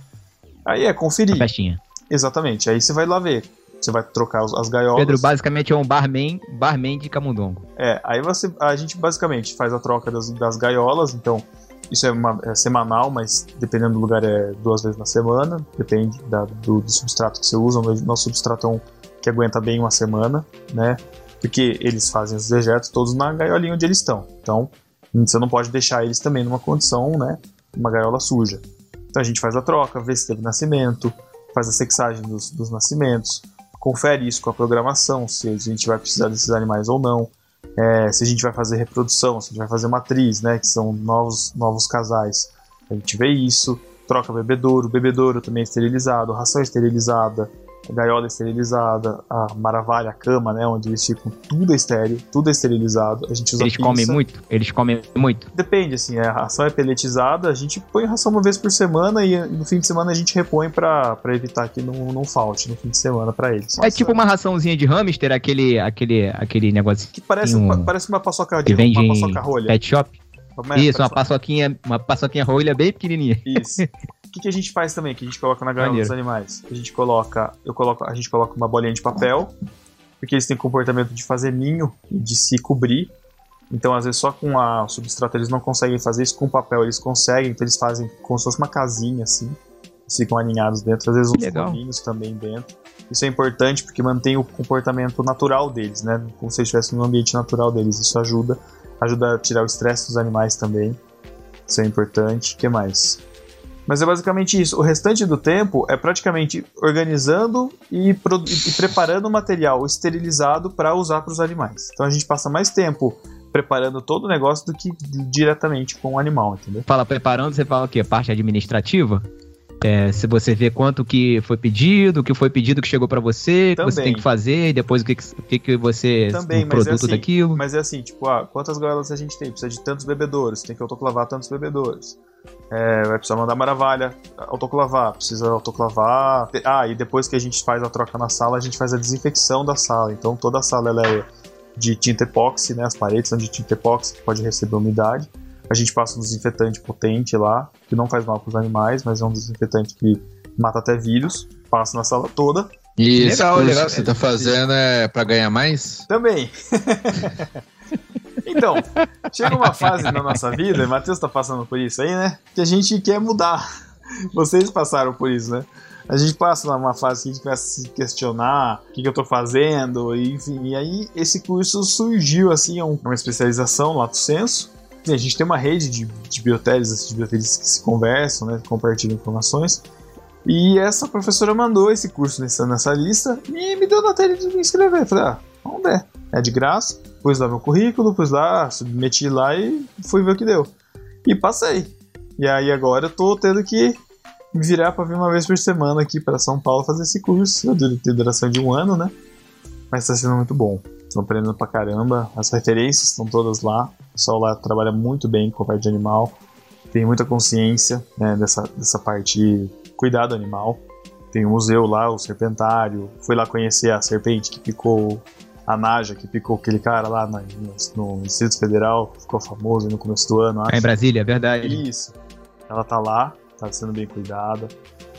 Aí é conferir. Festinha. Exatamente. Aí você vai lá ver você vai trocar as gaiolas. Pedro basicamente é um barman, barman de camundongo. É, aí você, a gente basicamente faz a troca das, das gaiolas, então isso é, uma, é, semanal, mas dependendo do lugar é duas vezes na semana, depende da, do, do, substrato que você usa. O nosso substrato é um que aguenta bem uma semana, né? Porque eles fazem os dejetos todos na gaiolinha onde eles estão. Então, você não pode deixar eles também numa condição, né? Uma gaiola suja. Então a gente faz a troca, vê se teve nascimento, faz a sexagem dos, dos nascimentos, confere isso com a programação, se a gente vai precisar desses animais ou não, é, se a gente vai fazer reprodução, se a gente vai fazer matriz, né, que são novos, novos casais. A gente vê isso, troca bebedouro, bebedouro também esterilizado, ração esterilizada, gaiola esterilizada, a maravilha, a cama, né, onde eles ficam tudo é estéreo, tudo é esterilizado. A gente usa Eles pinça. comem muito? Eles comem muito? Depende, assim, a ração é peletizada, a gente põe ração uma vez por semana e no fim de semana a gente repõe para evitar que não, não falte no fim de semana para eles. É tipo uma raçãozinha de hamster, aquele aquele aquele negócio que parece um, parece uma paçoca de que vende uma paçoca rolha. Pet shop. Isso, uma paçoquinha, uma paçoquinha rolha bem pequenininha. Isso. que, que a gente faz também? Que a gente coloca na gaiola dos animais? A gente coloca, eu coloco, a gente coloca uma bolinha de papel, porque eles têm comportamento de fazer ninho e de se cobrir. Então, às vezes, só com a substrato eles não conseguem fazer isso, com papel eles conseguem, então eles fazem como se fosse uma casinha assim, eles ficam aninhados dentro, às vezes uns bolinhos também dentro. Isso é importante porque mantém o comportamento natural deles, né? Como se eles estivessem no ambiente natural deles. Isso ajuda, ajuda a tirar o estresse dos animais também. Isso é importante. O que mais? Mas é basicamente isso. O restante do tempo é praticamente organizando e, e preparando o material esterilizado para usar para os animais. Então a gente passa mais tempo preparando todo o negócio do que diretamente com o animal, entendeu? Fala preparando, você fala o quê? Parte administrativa? É, se você vê quanto que foi pedido, o que foi pedido que chegou para você, o que você tem que fazer, depois o que, o que, que você. Também, o produto é assim, daquilo. Mas é assim, tipo, ah, quantas gaiolas a gente tem? Precisa de tantos bebedores, tem que autoclavar tantos bebedores. É, vai precisar mandar maravilha, autoclavar, precisa autoclavar. Ah, e depois que a gente faz a troca na sala, a gente faz a desinfecção da sala. Então toda a sala ela é de tinta epóxi, né? As paredes são de tinta epóxi, que pode receber umidade. A gente passa um desinfetante potente lá, que não faz mal para os animais, mas é um desinfetante que mata até vírus. Passa na sala toda. E legal, esse legal. que você está fazendo é para ganhar mais? Também. então, chega uma fase na nossa vida, Matheus está passando por isso aí, né? Que a gente quer mudar. Vocês passaram por isso, né? a gente passa numa fase que a gente começa a se questionar o que, que eu tô fazendo, e, enfim. E aí esse curso surgiu, assim, é uma especialização, Lato Senso. E a gente tem uma rede de, de biotéries, de biotéries que se conversam, né, compartilham informações. E essa professora mandou esse curso nessa, nessa lista e me deu na telha de me inscrever. Falei, ah, vamos ver. É de graça. Pus lá meu currículo, pus lá, submeti lá e fui ver o que deu. E passei. E aí agora eu tô tendo que me virar para vir uma vez por semana aqui para São Paulo fazer esse curso. Tem duração de um ano, né? Mas está sendo muito bom. Estou aprendendo pra caramba. As referências estão todas lá. O pessoal lá trabalha muito bem com a parte de animal. Tem muita consciência né, dessa, dessa parte de cuidado animal. Tem um museu lá, o Serpentário. Fui lá conhecer a serpente que picou a Naja, que picou aquele cara lá no, no, Distrito Federal, ficou famoso no começo do ano. Acho. É em Brasília, é verdade. Isso. Ela tá lá tá sendo bem cuidada.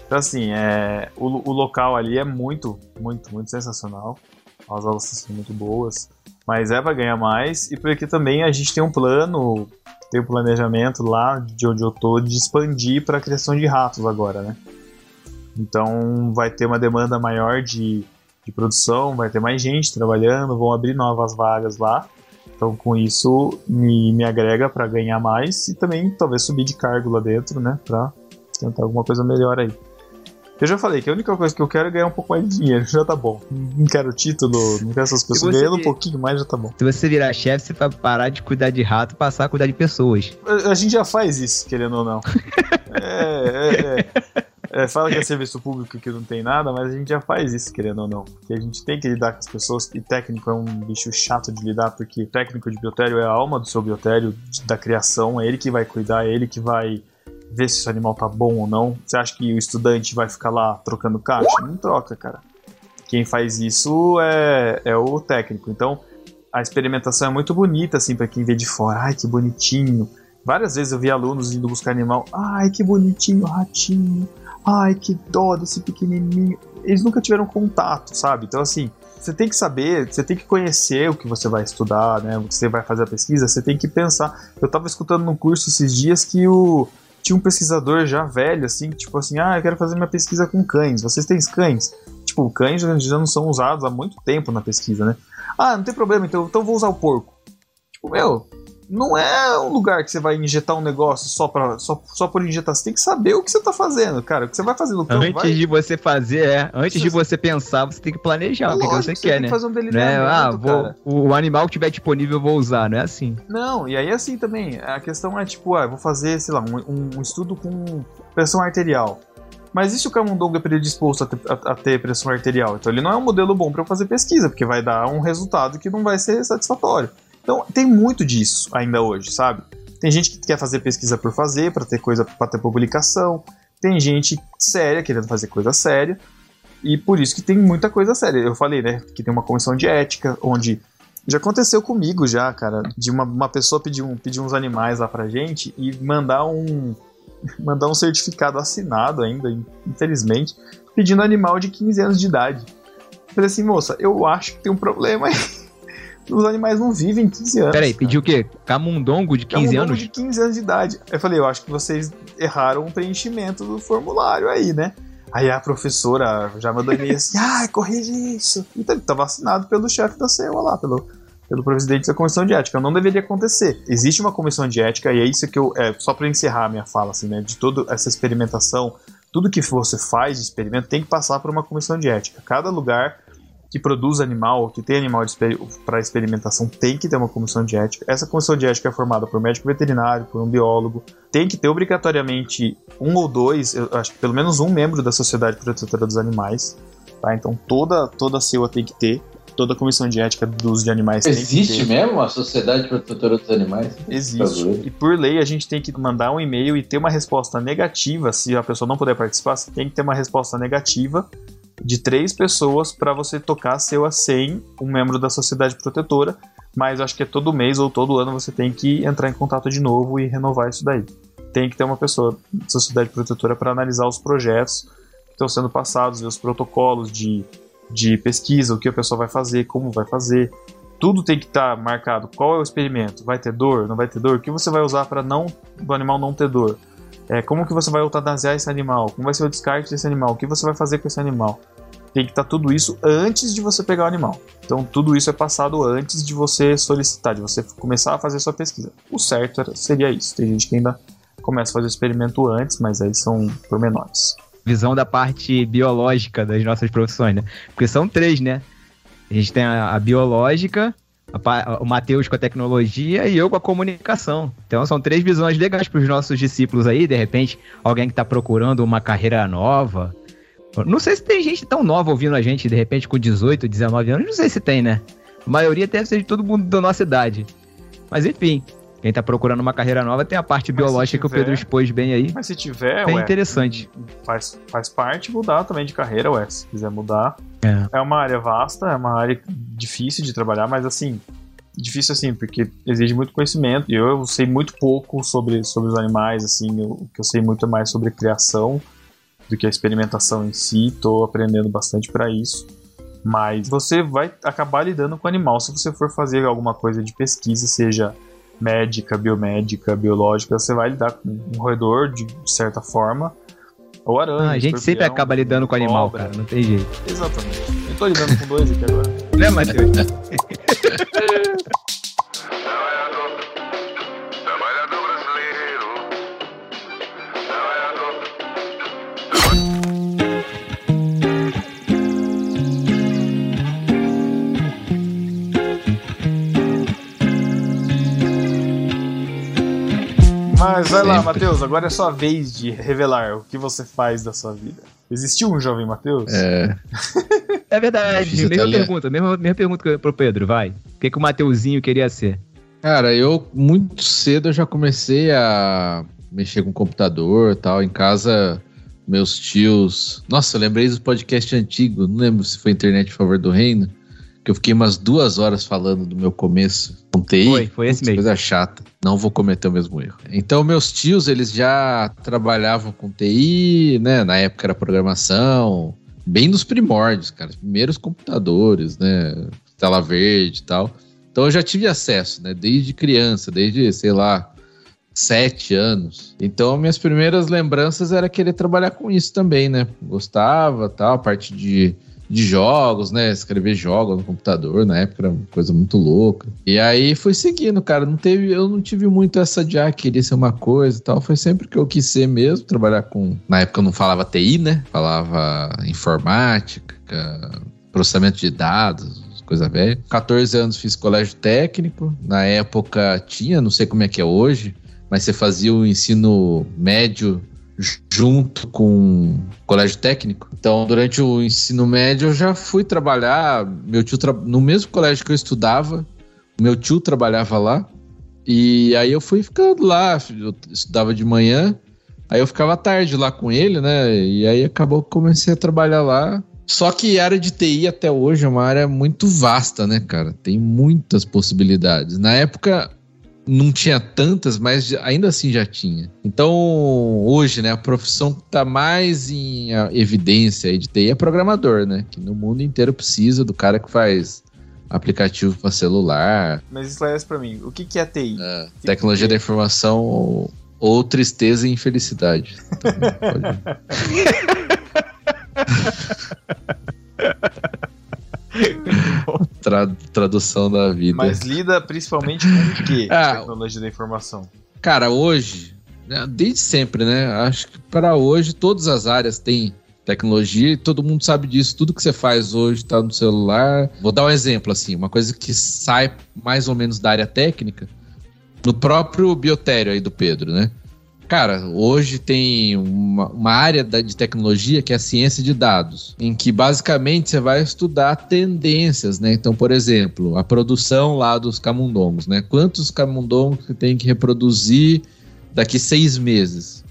Então, assim, é, o, o local ali é muito, muito, muito sensacional. As aulas estão sendo muito boas. Mas é para ganhar mais. E porque também a gente tem um plano, tem um planejamento lá de onde eu tô de expandir para a criação de ratos agora, né? Então vai ter uma demanda maior de, de produção, vai ter mais gente trabalhando, vão abrir novas vagas lá. Então, com isso, me, me agrega para ganhar mais e também talvez subir de cargo lá dentro, né? Para tentar alguma coisa melhor aí. Eu já falei que a única coisa que eu quero é ganhar um pouco mais de dinheiro, já tá bom. Não quero título, não quero essas coisas. Ganhando um pouquinho mais já tá bom. Se você virar chefe, você vai parar de cuidar de rato e passar a cuidar de pessoas. A, a gente já faz isso, querendo ou não. é, é, é. É, fala que é serviço público que não tem nada, mas a gente já faz isso, querendo ou não. Porque a gente tem que lidar com as pessoas, e técnico é um bicho chato de lidar, porque técnico de biotério é a alma do seu biotério, da criação, é ele que vai cuidar, é ele que vai ver se o animal tá bom ou não. Você acha que o estudante vai ficar lá trocando caixa? Não troca, cara. Quem faz isso é, é o técnico. Então, a experimentação é muito bonita, assim, para quem vê de fora. Ai, que bonitinho. Várias vezes eu vi alunos indo buscar animal. Ai, que bonitinho, ratinho. Ai, que dó desse pequenininho. Eles nunca tiveram contato, sabe? Então, assim, você tem que saber, você tem que conhecer o que você vai estudar, né? Você vai fazer a pesquisa, você tem que pensar. Eu tava escutando no curso esses dias que o tinha um pesquisador já velho, assim, tipo assim, ah, eu quero fazer minha pesquisa com cães. Vocês têm cães? Tipo, cães já não são usados há muito tempo na pesquisa, né? Ah, não tem problema, então, então vou usar o porco. Tipo, meu, não é um lugar que você vai injetar um negócio só, pra, só, só por injetar. Você tem que saber o que você tá fazendo, cara. O que você vai fazer no campo. Antes vai... de você fazer, é. Antes você... de você pensar, você tem que planejar é o que, lógico, que você, você quer, né? fazer um né? Ah, vou, o animal que tiver disponível eu vou usar, não é assim. Não, e aí é assim também. A questão é tipo, ah, vou fazer, sei lá, um, um estudo com pressão arterial. Mas e se o camundongo é predisposto a ter, a, a ter, pressão arterial? Então ele não é um modelo bom para fazer pesquisa, porque vai dar um resultado que não vai ser satisfatório. Então, tem muito disso ainda hoje, sabe? Tem gente que quer fazer pesquisa por fazer, para ter coisa, para ter publicação. Tem gente séria querendo fazer coisa séria. E por isso que tem muita coisa séria. Eu falei, né, que tem uma comissão de ética, onde já aconteceu comigo já, cara, de uma, uma pessoa pedir, um, pedir uns animais lá pra gente e mandar um mandar um certificado assinado ainda, infelizmente, pedindo animal de 15 anos de idade. Eu falei assim, moça, eu acho que tem um problema aí os animais não vivem 15 anos. Peraí, pediu o quê? Camundongo de 15 Camundongo anos? de 15 anos de idade. Eu falei, eu acho que vocês erraram o preenchimento do formulário aí, né? Aí a professora já mandou e-mail assim, ah, corrige isso. Então ele tá vacinado pelo chefe da CEUA lá, pelo, pelo presidente da comissão de ética. Não deveria acontecer. Existe uma comissão de ética e é isso que eu. É, só para encerrar a minha fala, assim, né? De toda essa experimentação, tudo que você faz de experimento tem que passar por uma comissão de ética. Cada lugar que produz animal, que tem animal para experimentação, tem que ter uma comissão de ética. Essa comissão de ética é formada por um médico veterinário, por um biólogo. Tem que ter obrigatoriamente um ou dois, eu acho que pelo menos um membro da Sociedade Protetora dos Animais. Tá? Então toda, toda a CEUA tem que ter toda a comissão de ética do uso de animais Existe mesmo a Sociedade Protetora dos Animais? Existe. E por lei a gente tem que mandar um e-mail e ter uma resposta negativa. Se a pessoa não puder participar, você tem que ter uma resposta negativa de três pessoas para você tocar seu a 100 um membro da sociedade protetora. Mas acho que é todo mês ou todo ano você tem que entrar em contato de novo e renovar isso daí. Tem que ter uma pessoa da sociedade protetora para analisar os projetos que estão sendo passados, ver os protocolos de de pesquisa, o que a pessoa vai fazer, como vai fazer. Tudo tem que estar tá marcado. Qual é o experimento? Vai ter dor? Não vai ter dor? O que você vai usar para não o animal não ter dor? É, como que você vai eutanasiar esse animal? Como vai ser o descarte desse animal? O que você vai fazer com esse animal? Tem que estar tá tudo isso antes de você pegar o animal. Então tudo isso é passado antes de você solicitar, de você começar a fazer sua pesquisa. O certo seria isso. Tem gente que ainda começa a fazer o experimento antes, mas aí são pormenores visão da parte biológica das nossas profissões, né? Porque são três, né? A gente tem a, a biológica, a, o Matheus com a tecnologia e eu com a comunicação. Então são três visões legais para os nossos discípulos aí, de repente, alguém que está procurando uma carreira nova. Não sei se tem gente tão nova ouvindo a gente, de repente, com 18, 19 anos, não sei se tem, né? A maioria deve ser de todo mundo da nossa idade. Mas enfim, quem tá procurando uma carreira nova tem a parte mas biológica tiver, que o Pedro expôs bem aí. Mas se tiver, é interessante. Faz, faz parte mudar também de carreira, ué. Se quiser mudar. É. é uma área vasta, é uma área difícil de trabalhar, mas assim, difícil assim, porque exige muito conhecimento. E eu sei muito pouco sobre, sobre os animais, assim, o que eu sei muito é mais sobre criação do que a experimentação em si. Estou aprendendo bastante para isso. Mas você vai acabar lidando com o animal se você for fazer alguma coisa de pesquisa, seja médica, biomédica, biológica, você vai lidar com um roedor de certa forma. Ou aranha. Ah, a gente sempre acaba lidando com animal, cobra. cara, não tem jeito. Exatamente. Eu tô lidando com dois aqui agora. Né, Matheus? Mas vai lá, Matheus, agora é sua vez de revelar o que você faz da sua vida. Existiu um jovem Matheus? É. é verdade. Mesma pergunta, mesma, mesma pergunta pro Pedro, vai. O que, que o Mateuzinho queria ser? Cara, eu muito cedo eu já comecei a mexer com computador e tal. Em casa, meus tios. Nossa, eu lembrei do podcast antigo, não lembro se foi Internet em Favor do Reino que eu fiquei umas duas horas falando do meu começo com TI. Foi, foi esse mesmo. Coisa chata. Não vou cometer o mesmo erro. Então, meus tios, eles já trabalhavam com TI, né? Na época era programação, bem nos primórdios, cara. Os primeiros computadores, né? Tela verde e tal. Então, eu já tive acesso, né? Desde criança, desde, sei lá, sete anos. Então, minhas primeiras lembranças era querer trabalhar com isso também, né? Gostava, tal, a parte de de jogos, né? Escrever jogos no computador, na época era uma coisa muito louca. E aí foi seguindo, cara. Não teve, eu não tive muito essa de ah, queria ser uma coisa e tal. Foi sempre que eu quis ser mesmo, trabalhar com. Na época eu não falava TI, né? Falava informática, processamento de dados, coisa velha. 14 anos fiz colégio técnico. Na época tinha, não sei como é que é hoje, mas você fazia o ensino médio junto com colégio técnico. Então, durante o ensino médio, eu já fui trabalhar. Meu tio tra... no mesmo colégio que eu estudava, meu tio trabalhava lá. E aí eu fui ficando lá. Eu estudava de manhã, aí eu ficava tarde lá com ele, né? E aí acabou que comecei a trabalhar lá. Só que a área de TI até hoje é uma área muito vasta, né, cara? Tem muitas possibilidades. Na época, não tinha tantas, mas ainda assim já tinha. Então, hoje, né, a profissão que está mais em evidência de TI é programador, né? Que no mundo inteiro precisa do cara que faz aplicativo para celular. Mas esclarece para mim, o que, que é TI? É, tecnologia da informação ou, ou, tristeza e infelicidade. Tra tradução da vida. Mas lida principalmente com o que? Ah, tecnologia da informação. Cara, hoje, né, desde sempre, né? Acho que para hoje todas as áreas têm tecnologia e todo mundo sabe disso. Tudo que você faz hoje está no celular. Vou dar um exemplo assim, uma coisa que sai mais ou menos da área técnica, no próprio biotério aí do Pedro, né? Cara, hoje tem uma, uma área da, de tecnologia que é a ciência de dados, em que basicamente você vai estudar tendências, né? Então, por exemplo, a produção lá dos camundongos, né? Quantos camundongos que tem que reproduzir daqui seis meses?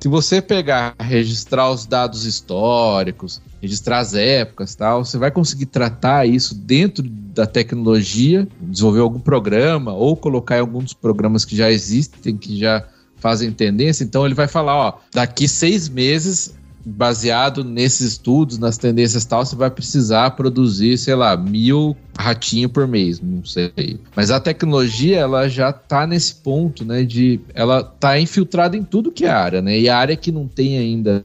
Se você pegar, registrar os dados históricos, registrar as épocas tal, você vai conseguir tratar isso dentro da tecnologia, desenvolver algum programa ou colocar em alguns programas que já existem, que já fazem tendência. Então ele vai falar, ó, daqui seis meses baseado nesses estudos, nas tendências tal, você vai precisar produzir, sei lá, mil ratinhos por mês, não sei. Mas a tecnologia, ela já tá nesse ponto, né, de... Ela tá infiltrada em tudo que é área, né, e a área que não tem ainda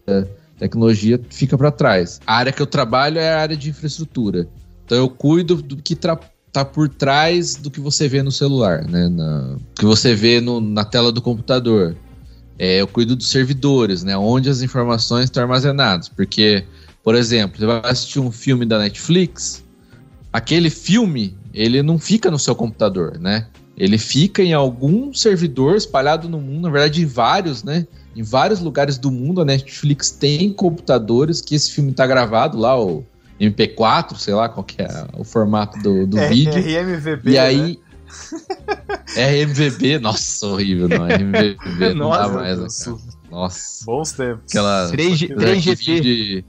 tecnologia fica para trás. A área que eu trabalho é a área de infraestrutura. Então eu cuido do que tá por trás do que você vê no celular, né, na... que você vê no, na tela do computador. É, eu cuido dos servidores, né? Onde as informações estão armazenadas. Porque, por exemplo, você vai assistir um filme da Netflix, aquele filme, ele não fica no seu computador, né? Ele fica em algum servidor espalhado no mundo, na verdade, em vários, né? Em vários lugares do mundo, a Netflix tem computadores que esse filme está gravado lá, o MP4, sei lá qual que é o formato do, do É, vídeo. RMVB, E né? aí. RMVB, nossa, horrível, não. RMVB não dá Nossa, mais, né? Nossa. Bons tempos. Aquela. 3G, aqueles 3GP. arquivinhos de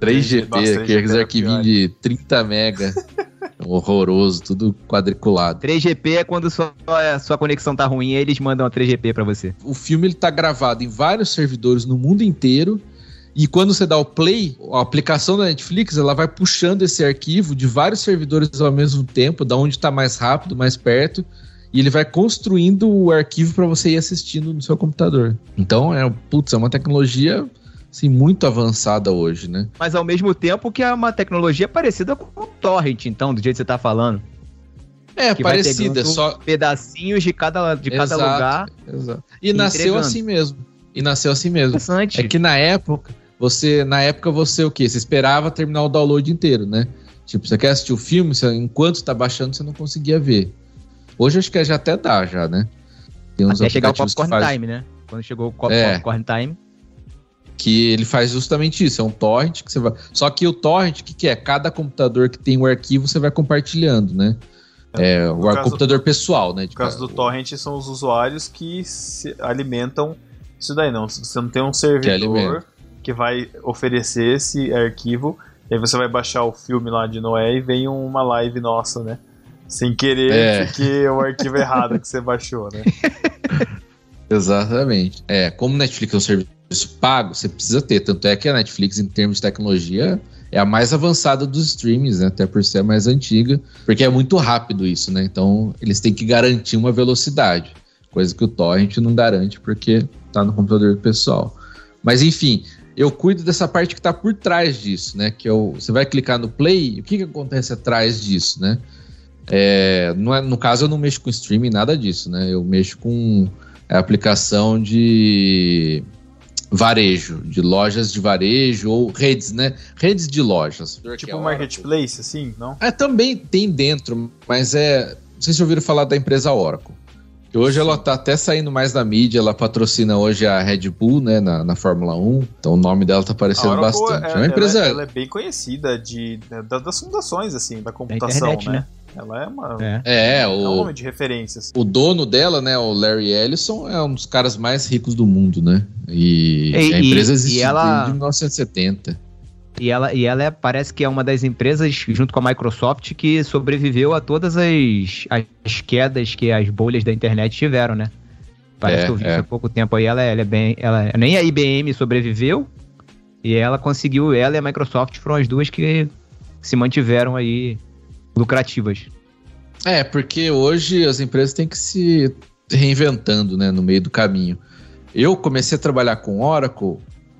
3GP, Nossa, aqueles 3GP era arquivinhos pior. de 30 mega. Horroroso, tudo quadriculado. 3GP é quando sua, sua conexão tá ruim, aí eles mandam a 3GP pra você. O filme ele tá gravado em vários servidores no mundo inteiro. E quando você dá o play, a aplicação da Netflix ela vai puxando esse arquivo de vários servidores ao mesmo tempo, da onde está mais rápido, mais perto, e ele vai construindo o arquivo para você ir assistindo no seu computador. Então é, putz, é uma tecnologia assim, muito avançada hoje, né? Mas ao mesmo tempo que é uma tecnologia parecida com o Torrent, então, do jeito que você tá falando. É Que parecida, só Pedacinhos de cada, de cada Exato. lugar. Exato. E E nasceu entregando. assim mesmo. E nasceu assim mesmo. Interessante. É que na época, você, na época você o quê? Você esperava terminar o download inteiro, né? Tipo, você quer assistir o filme, você, enquanto tá baixando, você não conseguia ver. Hoje acho que já até dá, já, né? Tem uns Até chegar o Popcorn faz- Time, né? Quando chegou o É. Popcorn Time. que ele faz justamente isso, é um torrent que você vai. Só que o torrent, o que, que é? Cada computador que tem o arquivo você vai compartilhando, né? É, o caso computador pessoal, né? No caso do torrent, são os usuários que se alimentam isso daí, não. Você não tem um servidor alimenta. Que, vai oferecer esse arquivo, e aí você vai baixar o filme lá de Noé e vem uma live nossa, né? Sem querer, É. porque é o arquivo errado que você baixou, né? Exatamente. É, como Netflix é um serviço pago, você precisa ter. Tanto é que a Netflix, em termos de tecnologia, é a mais avançada dos streamings, né? Até por ser a mais antiga. Porque é muito rápido isso, né? Então, eles têm que garantir uma velocidade. Coisa que o Torrent não garante, porque tá no computador pessoal. Mas, enfim, eu cuido dessa parte que tá por trás disso, né? Que é o, você vai clicar no play, o que, que acontece atrás disso, né? É, não é- no caso, eu não mexo com streaming, nada disso, né? Eu mexo com a aplicação de varejo, de lojas de varejo ou redes, né? Redes de lojas. tipo um marketplace, assim, não? É, também tem dentro, mas é. Não sei se ouviram falar da empresa Oracle. Que hoje ela tá até saindo mais da mídia, ela patrocina hoje a Red Bull, né, na, na Fórmula 1. Então o nome dela tá aparecendo Oracle, bastante. é, É uma empresa. ela, ela é bem conhecida de, da- das fundações, assim, da computação, internet, né? né? Ela é, uma, É. É, é um o, nome de referências. o dono dela, né, o Larry Ellison, é um dos caras mais ricos do mundo, né? E, E- a empresa existe ela- desde 1970. E ela, e ela é- parece que é uma das empresas, junto com a Microsoft, que sobreviveu a todas as, as quedas que as bolhas da internet tiveram, né? Parece É, que eu vi é. isso há pouco tempo aí. Ela, ela é bem. Ela, nem a IBM sobreviveu. E ela conseguiu, ela e a Microsoft foram as duas que se mantiveram aí lucrativas. É, porque hoje as empresas têm que se reinventando, né, no meio do caminho. Eu comecei a trabalhar com Oracle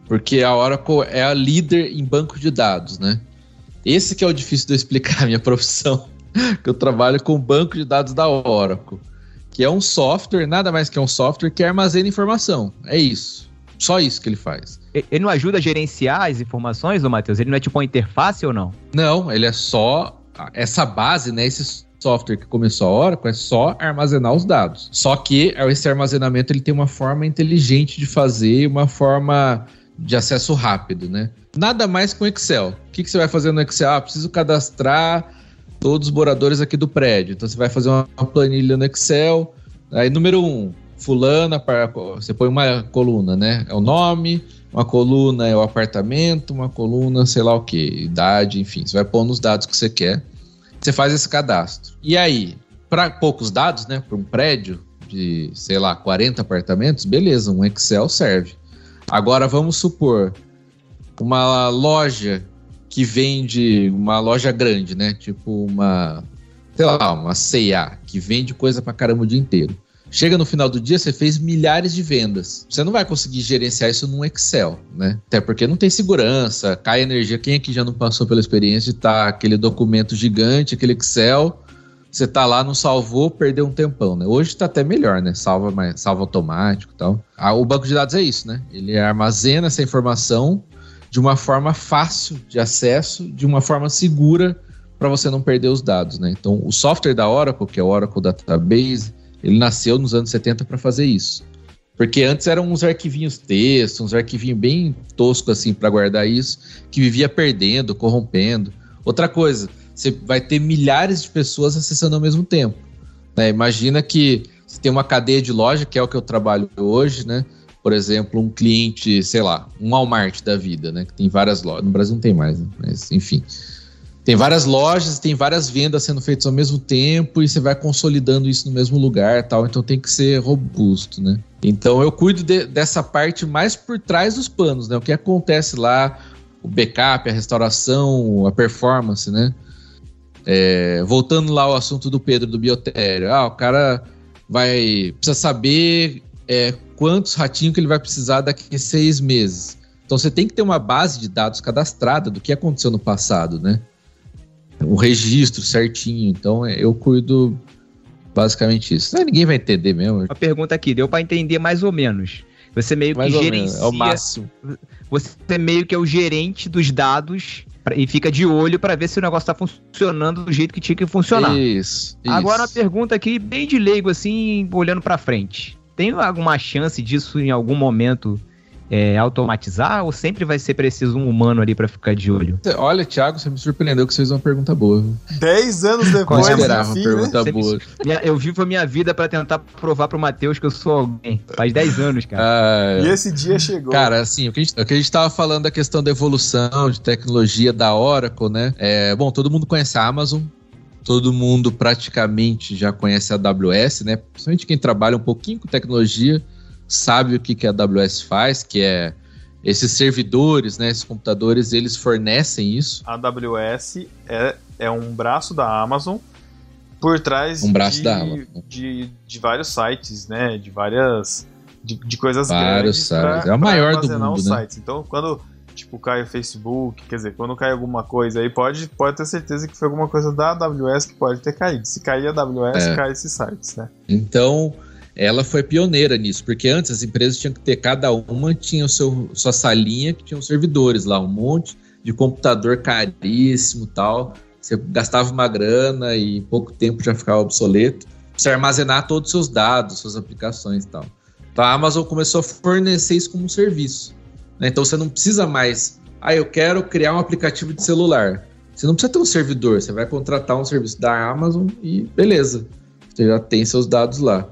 porque a Oracle é a líder em banco de dados, né? Esse que é o difícil de eu explicar a minha profissão, que eu trabalho com o banco de dados da Oracle, que é um software, nada mais que um software que armazena informação. É isso. Só isso que ele faz. Ele não ajuda a gerenciar as informações, ô Matheus? Ele não é tipo uma interface ou não? Não, ele é só essa base, né? Esse software que começou a Oracle é só armazenar os dados. Só que esse armazenamento ele tem uma forma inteligente de fazer, uma forma de acesso rápido, né? Nada mais com Excel. O que, que você vai fazer no Excel? Ah, preciso cadastrar todos os moradores aqui do prédio. Então você vai fazer uma planilha no Excel. Aí, número um, fulana, você põe uma coluna, né? É o nome, uma coluna é o apartamento, uma coluna, sei lá o que, idade, enfim. Você vai pondo os dados que você quer. Você faz esse cadastro. E aí, para poucos dados, né? Para um prédio de, sei lá, 40 apartamentos, beleza, um Excel serve. Agora vamos supor uma loja que vende uma loja grande, né? Tipo uma, sei lá, uma C&A, que vende coisa pra caramba o dia inteiro. Chega no final do dia, você fez milhares de vendas. Você não vai conseguir gerenciar isso num Excel, né? Até porque não tem segurança, cai energia. Quem aqui já não passou pela experiência de estar tá aquele documento gigante, aquele Excel, você tá lá, não salvou, perdeu um tempão, né? Hoje tá até melhor, né? Salva, salva automático e tal. O banco de dados é isso, né? Ele armazena essa informação de uma forma fácil de acesso, de uma forma segura para você não perder os dados, né? Então, o software da Oracle, que é o Oracle Database, ele nasceu nos anos 70 para fazer isso. Porque antes eram uns arquivinhos texto, uns arquivinhos bem toscos assim para guardar isso, que vivia perdendo, corrompendo. Outra coisa, você vai ter milhares de pessoas acessando ao mesmo tempo. Né? Imagina que você tem uma cadeia de loja, que é o que eu trabalho hoje, né? Por exemplo, um cliente, sei lá, um Walmart da vida, né? Que tem várias lojas. No Brasil não tem mais, né? mas enfim tem várias lojas, tem várias vendas sendo feitas ao mesmo tempo e você vai consolidando isso no mesmo lugar, tal. Então tem que ser robusto, né? Então eu cuido de, dessa parte mais por trás dos panos, né? O que acontece lá, o backup, a restauração, a performance, né? É, voltando lá ao assunto do Pedro do Biotério, ah, o cara vai precisa saber é, quantos ratinhos que ele vai precisar daqui a seis meses. Então você tem que ter uma base de dados cadastrada do que aconteceu no passado, né? o registro certinho. Então é, eu cuido basicamente isso. Não, ninguém vai entender mesmo. A pergunta aqui, deu para entender mais ou menos. Você meio mais que gerencia. Menos, é o máximo. Você meio que é o gerente dos dados e fica de olho para ver se o negócio está funcionando do jeito que tinha que funcionar. Isso. Agora isso. uma pergunta aqui bem de leigo assim, olhando para frente. Tem alguma chance disso em algum momento é, automatizar ou sempre vai ser preciso um humano ali para ficar de olho? Olha, Thiago, você me surpreendeu que você fez uma pergunta boa. Dez anos depois, eu esperava enfim, uma pergunta né? boa. Me... eu vivo a minha vida para tentar provar pro Matheus que eu sou alguém. Faz dez anos, cara. Ah, e esse dia chegou. Cara, assim, o que, a gente, o que a gente tava falando da questão da evolução, de tecnologia da Oracle, né? É, bom, todo mundo conhece a Amazon, todo mundo praticamente já conhece a AWS, né? Principalmente quem trabalha um pouquinho com tecnologia sabe o que, que a AWS faz, que é esses servidores, né, esses computadores, eles fornecem isso. A AWS é, é um braço da Amazon por trás um braço de, da Amazon. De, de vários sites, né, de várias de, de coisas vários grandes. Sites. Pra, é o maior do mundo, né? Sites. Então, quando tipo cai o Facebook, quer dizer, quando cai alguma coisa aí, pode, pode ter certeza que foi alguma coisa da AWS que pode ter caído. Se cair a AWS, é. cai esses sites, né? Então, ela foi pioneira nisso, porque antes as empresas tinham que ter cada uma tinha o seu sua salinha que tinha os servidores lá, um monte de computador caríssimo, tal. Você gastava uma grana e em pouco tempo já ficava obsoleto. Você armazenar todos os seus dados, suas aplicações e tal. Então a Amazon começou a fornecer isso como um serviço. Né? Então você não precisa mais, ah, eu quero criar um aplicativo de celular. Você não precisa ter um servidor, você vai contratar um serviço da Amazon e beleza. Você já tem seus dados lá.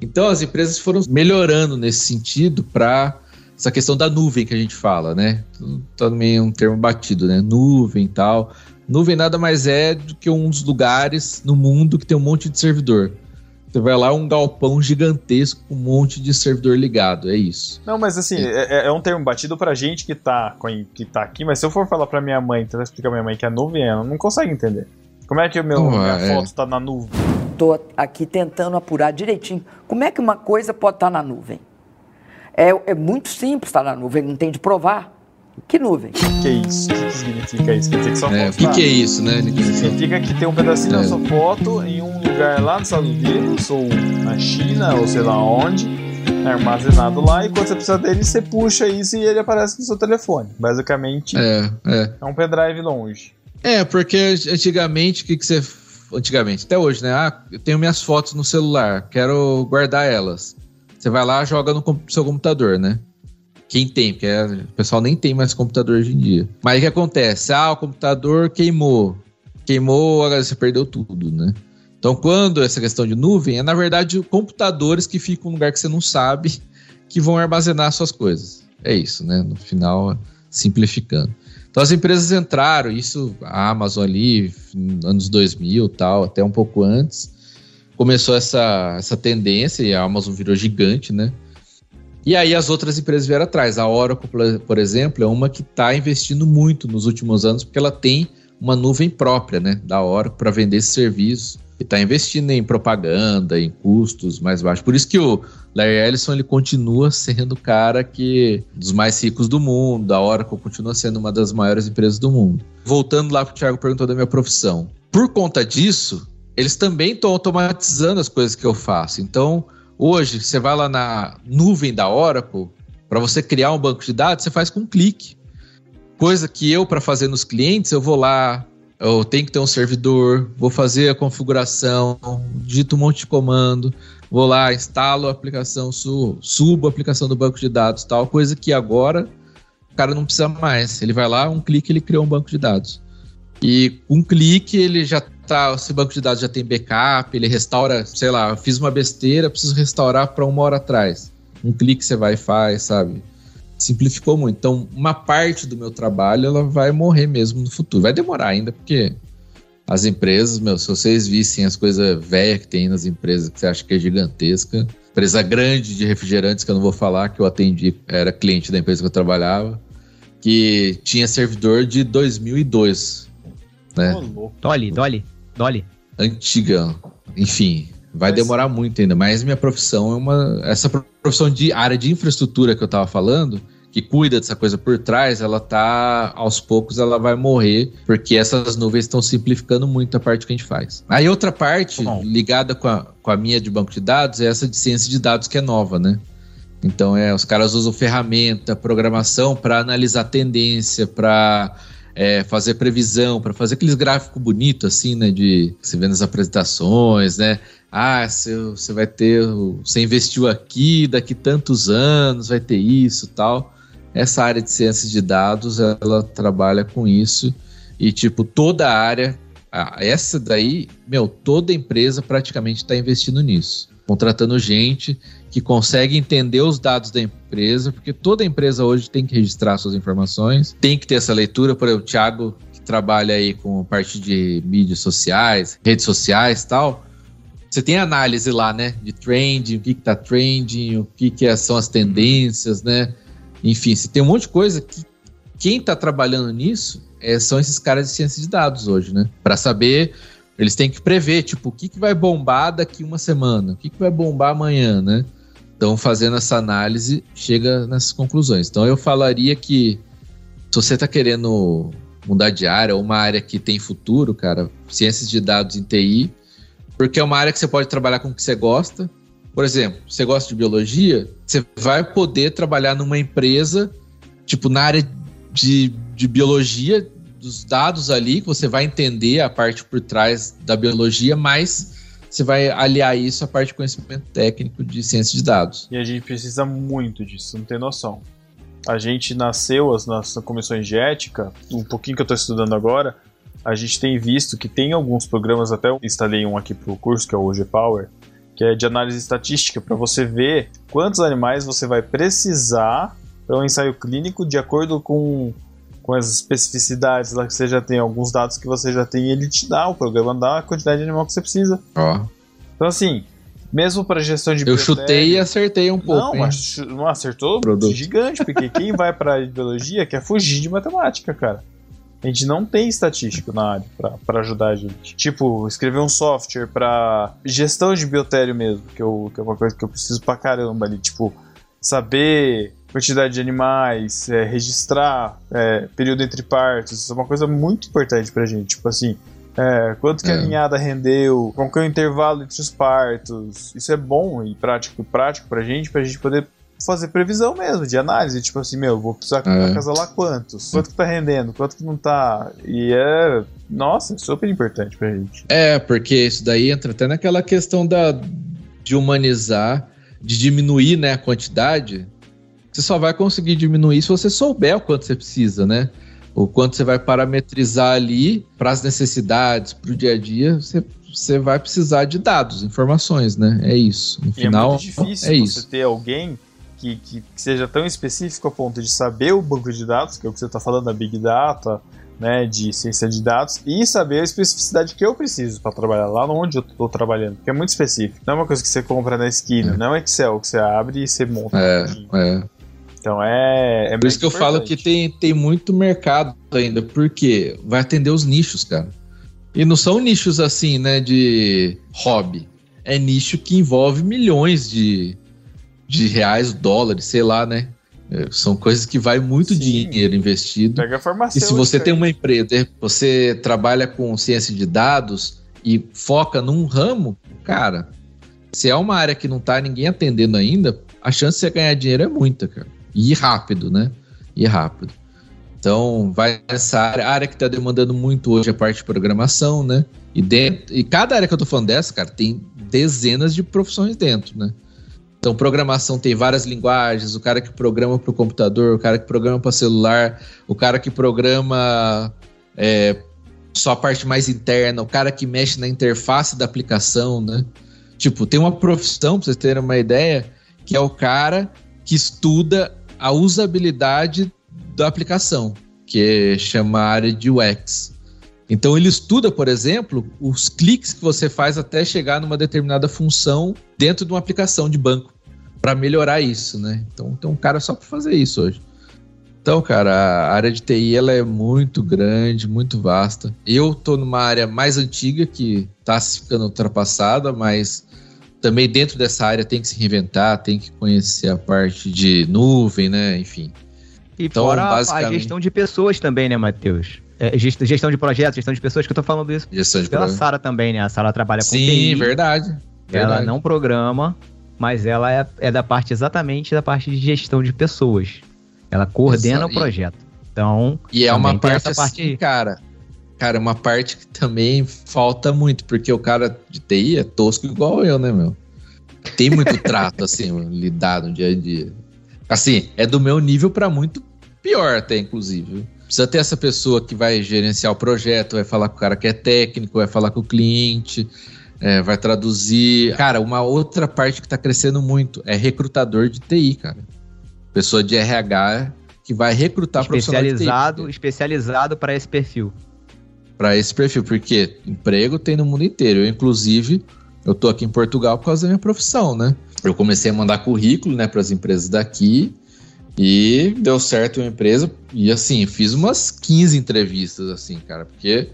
Então as empresas foram melhorando nesse sentido para essa questão da nuvem que a gente fala, né? Também é um termo batido, né? Nuvem e tal. Nuvem nada mais é do que um dos lugares no mundo que tem um monte de servidor. Você vai lá, um galpão gigantesco com um monte de servidor ligado, é isso. Não, mas assim, é, é, é um termo batido pra gente que tá, que tá aqui, mas se eu for falar pra minha mãe, tentar explicar pra minha mãe que a nuvem, ela não consegue entender. Como é que o meu, oh, minha é. foto tá na nuvem? Estou aqui tentando apurar direitinho. Como é que uma coisa pode estar na nuvem? É, é muito simples estar na nuvem, não tem de provar. Que nuvem? O que é isso? O que, significa isso? Quer dizer que só é, O que, que, é isso, né? Significa que tem um pedacinho é. da sua foto em um lugar lá nos Estados Unidos, ou na China, ou sei lá onde, armazenado lá e quando você precisa dele, você puxa isso e ele aparece no seu telefone. Basicamente, É, é. é um pendrive longe. É, porque antigamente, o que, que você. Antigamente, até hoje, né? Ah, eu tenho minhas fotos no celular, quero guardar elas. Você vai lá, joga no seu computador, né? Quem tem, porque é- o pessoal nem tem mais computador hoje em dia. Mas o que acontece? Ah, o computador queimou. Queimou, agora você perdeu tudo, né? Então, quando essa questão de nuvem, é na verdade computadores que ficam num lugar que você não sabe que vão armazenar suas coisas. É isso, né? No final, simplificando. Então as empresas entraram, isso a Amazon ali, anos 2000 tal, até um pouco antes, começou essa, essa tendência e a Amazon virou gigante, né? E aí as outras empresas vieram atrás. A Oracle, por- exemplo, é uma que está investindo muito nos últimos anos porque ela tem uma nuvem própria, né, da Oracle para vender esse serviço e está investindo em propaganda, em custos mais baixos. Por isso que o Larry Ellison ele continua sendo o cara que dos mais ricos do mundo. A Oracle continua sendo uma das maiores empresas do mundo. Voltando lá para o Thiago perguntou da minha profissão. Por conta disso, eles também estão automatizando as coisas que eu faço. Então, hoje, você vai lá na nuvem da Oracle, para você criar um banco de dados, você faz com um clique. Coisa que eu, para fazer nos clientes, eu vou lá, eu tenho que ter um servidor, vou fazer a configuração, digito um monte de comando, vou lá, instalo a aplicação, su- subo a aplicação do banco de dados, tal, coisa que agora o cara não precisa mais. Ele vai lá, um clique, ele criou um banco de dados. E um clique ele já tá, esse banco de dados já tem backup, ele restaura, sei lá, fiz uma besteira, preciso restaurar para uma hora atrás. Um clique você vai e faz, sabe? Simplificou muito. Então, uma parte do meu trabalho ela vai morrer mesmo no futuro. Vai demorar ainda, porque as empresas, meu, se vocês vissem as coisas velhas que tem nas empresas que você acha que é gigantesca, empresa grande de refrigerantes que eu não vou falar, que eu atendi, era cliente da empresa que eu trabalhava, que tinha servidor de 2002, né? Louco. Dolly, Dolly, Dolly. antiga. Enfim, vai Mas- demorar muito ainda. Mas minha profissão é uma. Essa profissão de área de infraestrutura que eu tava falando, que cuida dessa coisa por trás, ela tá. Aos poucos ela vai morrer, porque essas nuvens estão simplificando muito a parte que a gente faz. Aí outra parte, Bom. ligada com a, com a minha de banco de dados, é essa de ciência de dados que é nova, né? Então, é, os caras usam ferramenta, programação para analisar tendência, para fazer previsão, para fazer aqueles gráficos bonitos, assim, né? De você vê nas apresentações, né? Ah, você, vai ter. Você investiu aqui, daqui tantos anos, vai ter isso tal. Essa área de ciências de dados, ela trabalha com isso. E, tipo, toda a área. essa daí, meu, toda empresa praticamente está investindo nisso. Contratando gente que consegue entender os dados da empresa, porque toda empresa hoje tem que registrar suas informações, tem que ter essa leitura. Por exemplo, o Thiago, que trabalha aí com parte de mídias sociais, redes sociais tal. Você tem análise lá, né? De trending, o que, que tá trending, o que, que é- são as tendências, né? Enfim, você tem um monte de coisa que quem tá trabalhando nisso é, são esses caras de ciência de dados hoje, né? Para saber, eles têm que prever, tipo, o que, que vai bombar daqui uma semana, o que, que vai bombar amanhã, né? Então, fazendo essa análise, chega nessas conclusões. Então, eu falaria que se você está querendo mudar de área, uma área que tem futuro, cara, ciências de dados em TI, porque é uma área que você pode trabalhar com o que você gosta. Por exemplo, você gosta de biologia, você vai poder trabalhar numa empresa, tipo, na área de, de biologia, dos dados ali, que você vai entender a parte por trás da biologia, mas você vai aliar isso à parte de conhecimento técnico de ciência de dados. E a gente precisa muito disso, não tem noção. A gente nasceu, as nossas comissões de ética, um pouquinho que eu estou estudando agora, a gente tem visto que tem alguns programas, até eu instalei um aqui para o curso, que é o OG Power, que é de análise estatística, para você ver quantos animais você vai precisar para um ensaio clínico de acordo com, com as especificidades lá que você já tem, alguns dados que você já tem, ele te dá, o programa dá a quantidade de animal que você precisa. Ó, Então, assim, mesmo para gestão de eu chutei e acertei um pouco. não, hein? mas não acertou Produto. gigante, porque quem vai pra biologia quer fugir de matemática, cara. A gente não tem estatístico na área pra, pra ajudar a gente. Tipo, escrever um software pra gestão de biotério mesmo, que, eu, que é uma coisa que eu preciso pra caramba ali. Tipo, saber quantidade de animais, é, registrar é, período entre partos, isso é uma coisa muito importante pra gente. Tipo assim, É, quanto que a É. ninhada rendeu, qual que é o intervalo entre os partos. Isso é bom e prático, prático pra gente, pra gente poder fazer previsão mesmo, de análise. Tipo assim, meu, vou precisar É. acasalar quantos? Quanto que tá rendendo? Quanto que não tá? E é. Nossa, é super importante pra gente. É, porque isso daí entra até naquela questão da, de humanizar, de diminuir né, a quantidade. Você só vai conseguir diminuir se você souber o quanto você precisa, né? O quanto você vai parametrizar ali para as necessidades, para o dia a dia, você, você vai precisar de dados, informações, né? É isso. No E final, é muito difícil é você isso. ter alguém que, que, que seja tão específico a ponto de saber o banco de dados, que é o que você está falando da Big Data, né, de ciência de dados, e saber a especificidade que eu preciso para trabalhar lá onde eu estou trabalhando, porque é muito específico. Não é uma coisa que você compra na esquina, não é um Excel que você abre e você monta. É, tudinho. é. Então é, é Por isso que eu falo que tem, tem muito mercado ainda, porque vai atender os nichos, cara. E não são nichos assim, né, de hobby. É nicho que envolve milhões de, de reais, dólares, sei lá, né? É, São coisas que vai muito Sim. dinheiro investido. Pega a E farmácia. se você tem uma empresa, você trabalha com ciência de dados e foca num ramo, cara, se é uma área que não tá ninguém atendendo ainda, a chance de você ganhar dinheiro é muita, cara. E rápido, né? E rápido. Então, vai nessa área. A área que tá demandando muito hoje é a parte de programação, né? E, dentro, e cada área que eu tô falando dessa, cara, tem dezenas de profissões dentro, né? Então, programação tem várias linguagens, o cara que programa para o computador, o cara que programa para celular, o cara que programa é, só a parte mais interna, o cara que mexe na interface da aplicação, né? Tipo, tem uma profissão, para vocês terem uma ideia, que é o cara que estuda a usabilidade da aplicação, que chama a área de UX. Então ele estuda, por exemplo, os cliques que você faz até chegar numa determinada função dentro de uma aplicação de banco para melhorar isso, né? Então tem um cara só para fazer isso hoje. Então, cara, a área de TI ela é muito grande, muito vasta. Eu tô numa área mais antiga que tá se ficando ultrapassada, mas também dentro dessa área tem que se reinventar, tem que conhecer a parte de nuvem, né? Enfim. E Então, fora a- a basicamente- gestão de pessoas também, né, Matheus? É, gest- gestão de projetos, gestão de pessoas, que eu tô falando isso Gestão de pela. Sara também, né? A Sara trabalha com Sim, TI, verdade. ela verdade. não programa, mas ela é, é da parte exatamente da parte de gestão de pessoas. Ela coordena Exato. o projeto. Então, E é uma parte assim, parte aí. cara. Cara, é uma parte que também falta muito, porque o cara de TI é tosco igual eu, né, meu? Tem muito trato, assim, lidar no dia a dia. Assim, é do meu nível pra muito pior até, inclusive. Precisa ter essa pessoa que vai gerenciar o projeto, vai falar com o cara que é técnico, vai falar com o cliente, é, vai traduzir. Cara, uma outra parte que tá crescendo muito é recrutador de TI, cara. Pessoa de RH que vai recrutar profissional de TI. especializado, especializado para esse perfil. Para esse perfil, porque emprego tem no mundo inteiro. Eu, inclusive, eu tô aqui em Portugal por causa da minha profissão, né? Eu comecei a mandar currículo, né, para as empresas daqui e deu certo uma empresa e assim, fiz umas 15 entrevistas assim, cara, porque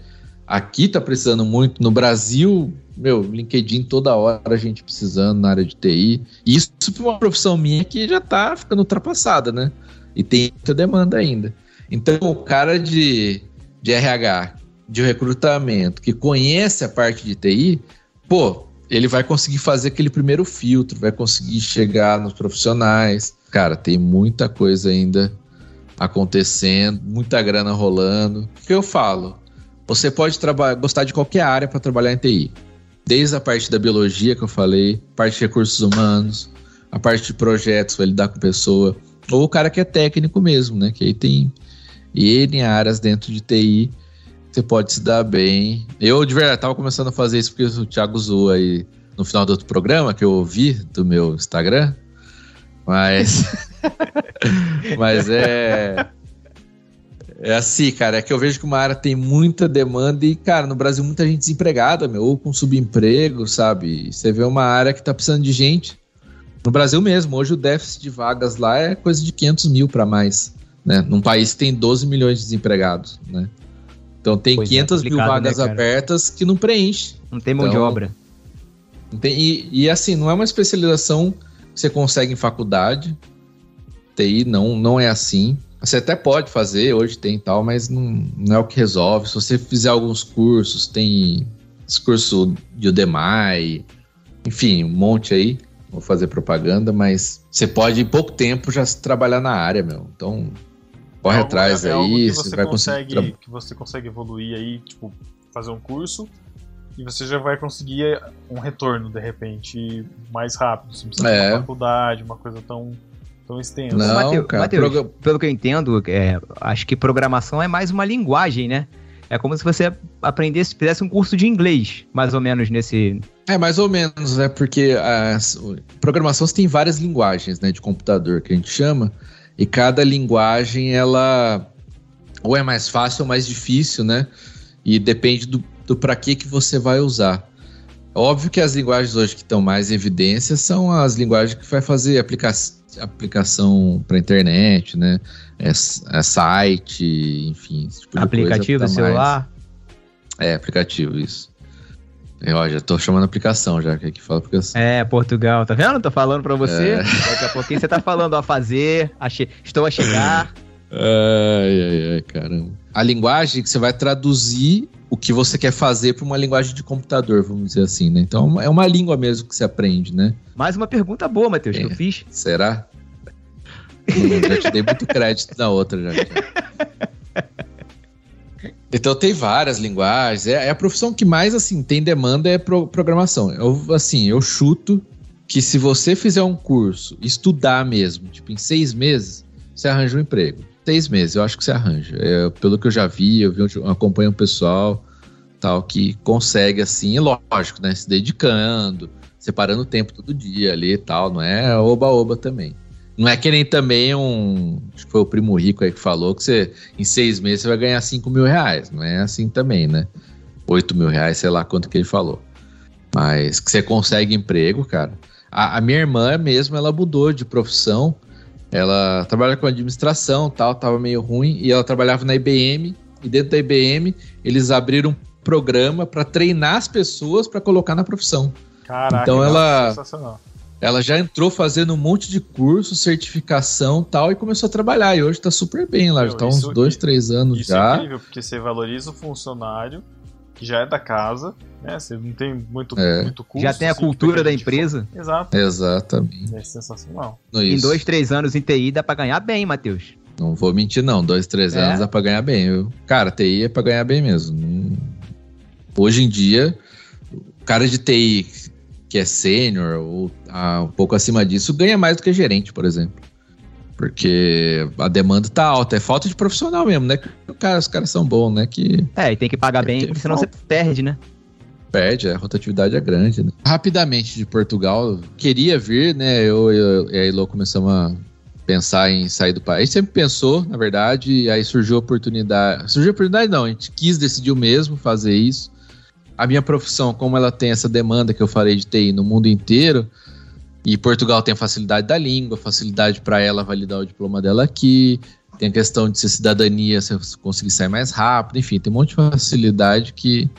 aqui tá precisando muito no Brasil, meu, LinkedIn toda hora a gente precisando na área de TI. Isso para uma profissão minha que já tá ficando ultrapassada, né? E tem muita demanda ainda. Então, o cara de, de RH, de recrutamento, que conhece a parte de TI, pô, ele vai conseguir fazer aquele primeiro filtro, vai conseguir chegar nos profissionais. Cara, tem muita coisa ainda acontecendo, muita grana rolando. O que eu falo? Você pode gostar de qualquer área para trabalhar em TI. Desde a parte da biologia que eu falei, parte de recursos humanos, a parte de projetos, vai lidar com pessoa, ou o cara que é técnico mesmo, né? Que aí tem N áreas dentro de TI, você pode se dar bem. Eu, de verdade, tava começando a fazer isso porque o Thiago zoou aí no final do outro programa que eu ouvi do meu Instagram. Mas. mas é. É assim, cara, é que eu vejo que uma área tem muita demanda e, cara, no Brasil muita gente desempregada, meu, ou com subemprego, sabe? Você vê uma área que tá precisando de gente. No Brasil mesmo, hoje o déficit de vagas lá é coisa de 500 mil para mais, né? Num país que tem 12 milhões de desempregados, né? Então tem Pois é, 500 mil complicado, né, vagas cara? abertas que não preenche. Não tem mão de Então, obra. Não tem- e, e, assim, não é uma especialização que você consegue em faculdade. TI não, não é assim. Você até pode fazer, hoje tem tal, mas não, não é o que resolve. Se você fizer alguns cursos, tem esse curso de Udemy, enfim, um monte aí. Vou fazer propaganda, mas você pode em pouco tempo já trabalhar na área, meu. Então, corre É algo- atrás é aí, que você você vai consegue, conseguir. que você consegue evoluir aí, tipo, fazer um curso e você já vai conseguir um retorno de repente mais rápido. Você não precisa É. de uma faculdade, uma coisa tão, tão extensa. Não, Mateu- cara, Mateus, progra- pelo que eu entendo, é, acho que programação é mais uma linguagem, né? É como se você aprendesse, fizesse um curso de inglês, mais ou menos nesse. É, mais ou menos, né? Porque a programação você tem várias linguagens, né, de computador que a gente chama, e cada linguagem ela ou é mais fácil ou mais difícil, né? E depende do, do para que que você vai usar. Óbvio que as linguagens hoje que estão mais em evidência são as linguagens que vai fazer aplica aplicação para internet, né? É, é site, enfim, tipo aplicativo tá mais- celular. É, aplicativo, isso. Eu já tô chamando aplicação já, que aqui fala aplicação. É, Portugal, tá vendo? Tô falando pra você. É. Daqui a pouquinho você tá falando a fazer, a che- estou a chegar. Ai, ai, ai, caramba. A linguagem que você vai traduzir o que você quer fazer para uma linguagem de computador, vamos dizer assim, né? Então é uma língua mesmo que você aprende, né? Mais uma pergunta boa, Matheus, que eu É. fiz. Será? Hum, já te dei muito crédito na outra já. já. Então tem várias linguagens. É, é a profissão que mais assim tem demanda é pro- programação. Eu assim, eu chuto que se você fizer um curso, estudar mesmo, tipo em seis meses, você arranja um emprego. Seis meses, eu acho que você arranja. É, pelo que eu já vi, eu vi, acompanho um pessoal tal que consegue assim, lógico, né, se dedicando, separando tempo todo dia ali e tal, não é oba-oba também. Não é que nem também um. Acho que foi o primo rico aí que falou que você, em seis meses, você vai ganhar 5 mil reais. Não é assim também, né? 8 mil reais, sei lá quanto que ele falou. Mas que você consegue emprego, cara. A, a minha irmã mesmo, ela mudou de profissão. Ela trabalha com administração tal, tava meio ruim. E ela trabalhava na IBM. E dentro da IBM, eles abriram um programa para treinar as pessoas para colocar na profissão. Caraca, Então ela- sensacional. Ela já entrou fazendo um monte de curso, certificação tal, e começou a trabalhar. E hoje tá super bem lá, Meu, já tá uns isso- dois, três anos Isso é já. incrível, porque você valoriza o funcionário, que já é da casa, né? Você não tem muito, É. muito custo. Já tem a assim, cultura da empresa. fo- Exato. Exatamente. É sensacional. Em Isso. dois, três anos em TI dá pra ganhar bem, Matheus. Não vou mentir, não. Dois, três É? anos dá pra ganhar bem. Eu- Cara, TI é pra ganhar bem mesmo. Não- Hoje em dia, o cara de TI que é sênior ou um pouco acima disso ganha mais do que gerente, por exemplo. Porque a demanda tá alta. É falta de profissional mesmo, né? Cara- os caras são bons, né? Que É, e tem que pagar bem, porque senão você perde, né? perde, a rotatividade é grande, né? Rapidamente de Portugal, queria vir, né? Eu, eu e a Elo começamos a pensar em sair do país. A gente sempre pensou, na verdade, e aí surgiu a oportunidade. Surgiu a oportunidade, não, a gente quis, decidiu mesmo fazer isso. A minha profissão, como ela tem essa demanda que eu falei de TI no mundo inteiro, e Portugal tem a facilidade da língua, facilidade para ela validar o diploma dela aqui, tem a questão de ser cidadania, se conseguir sair mais rápido, enfim, tem um monte de facilidade que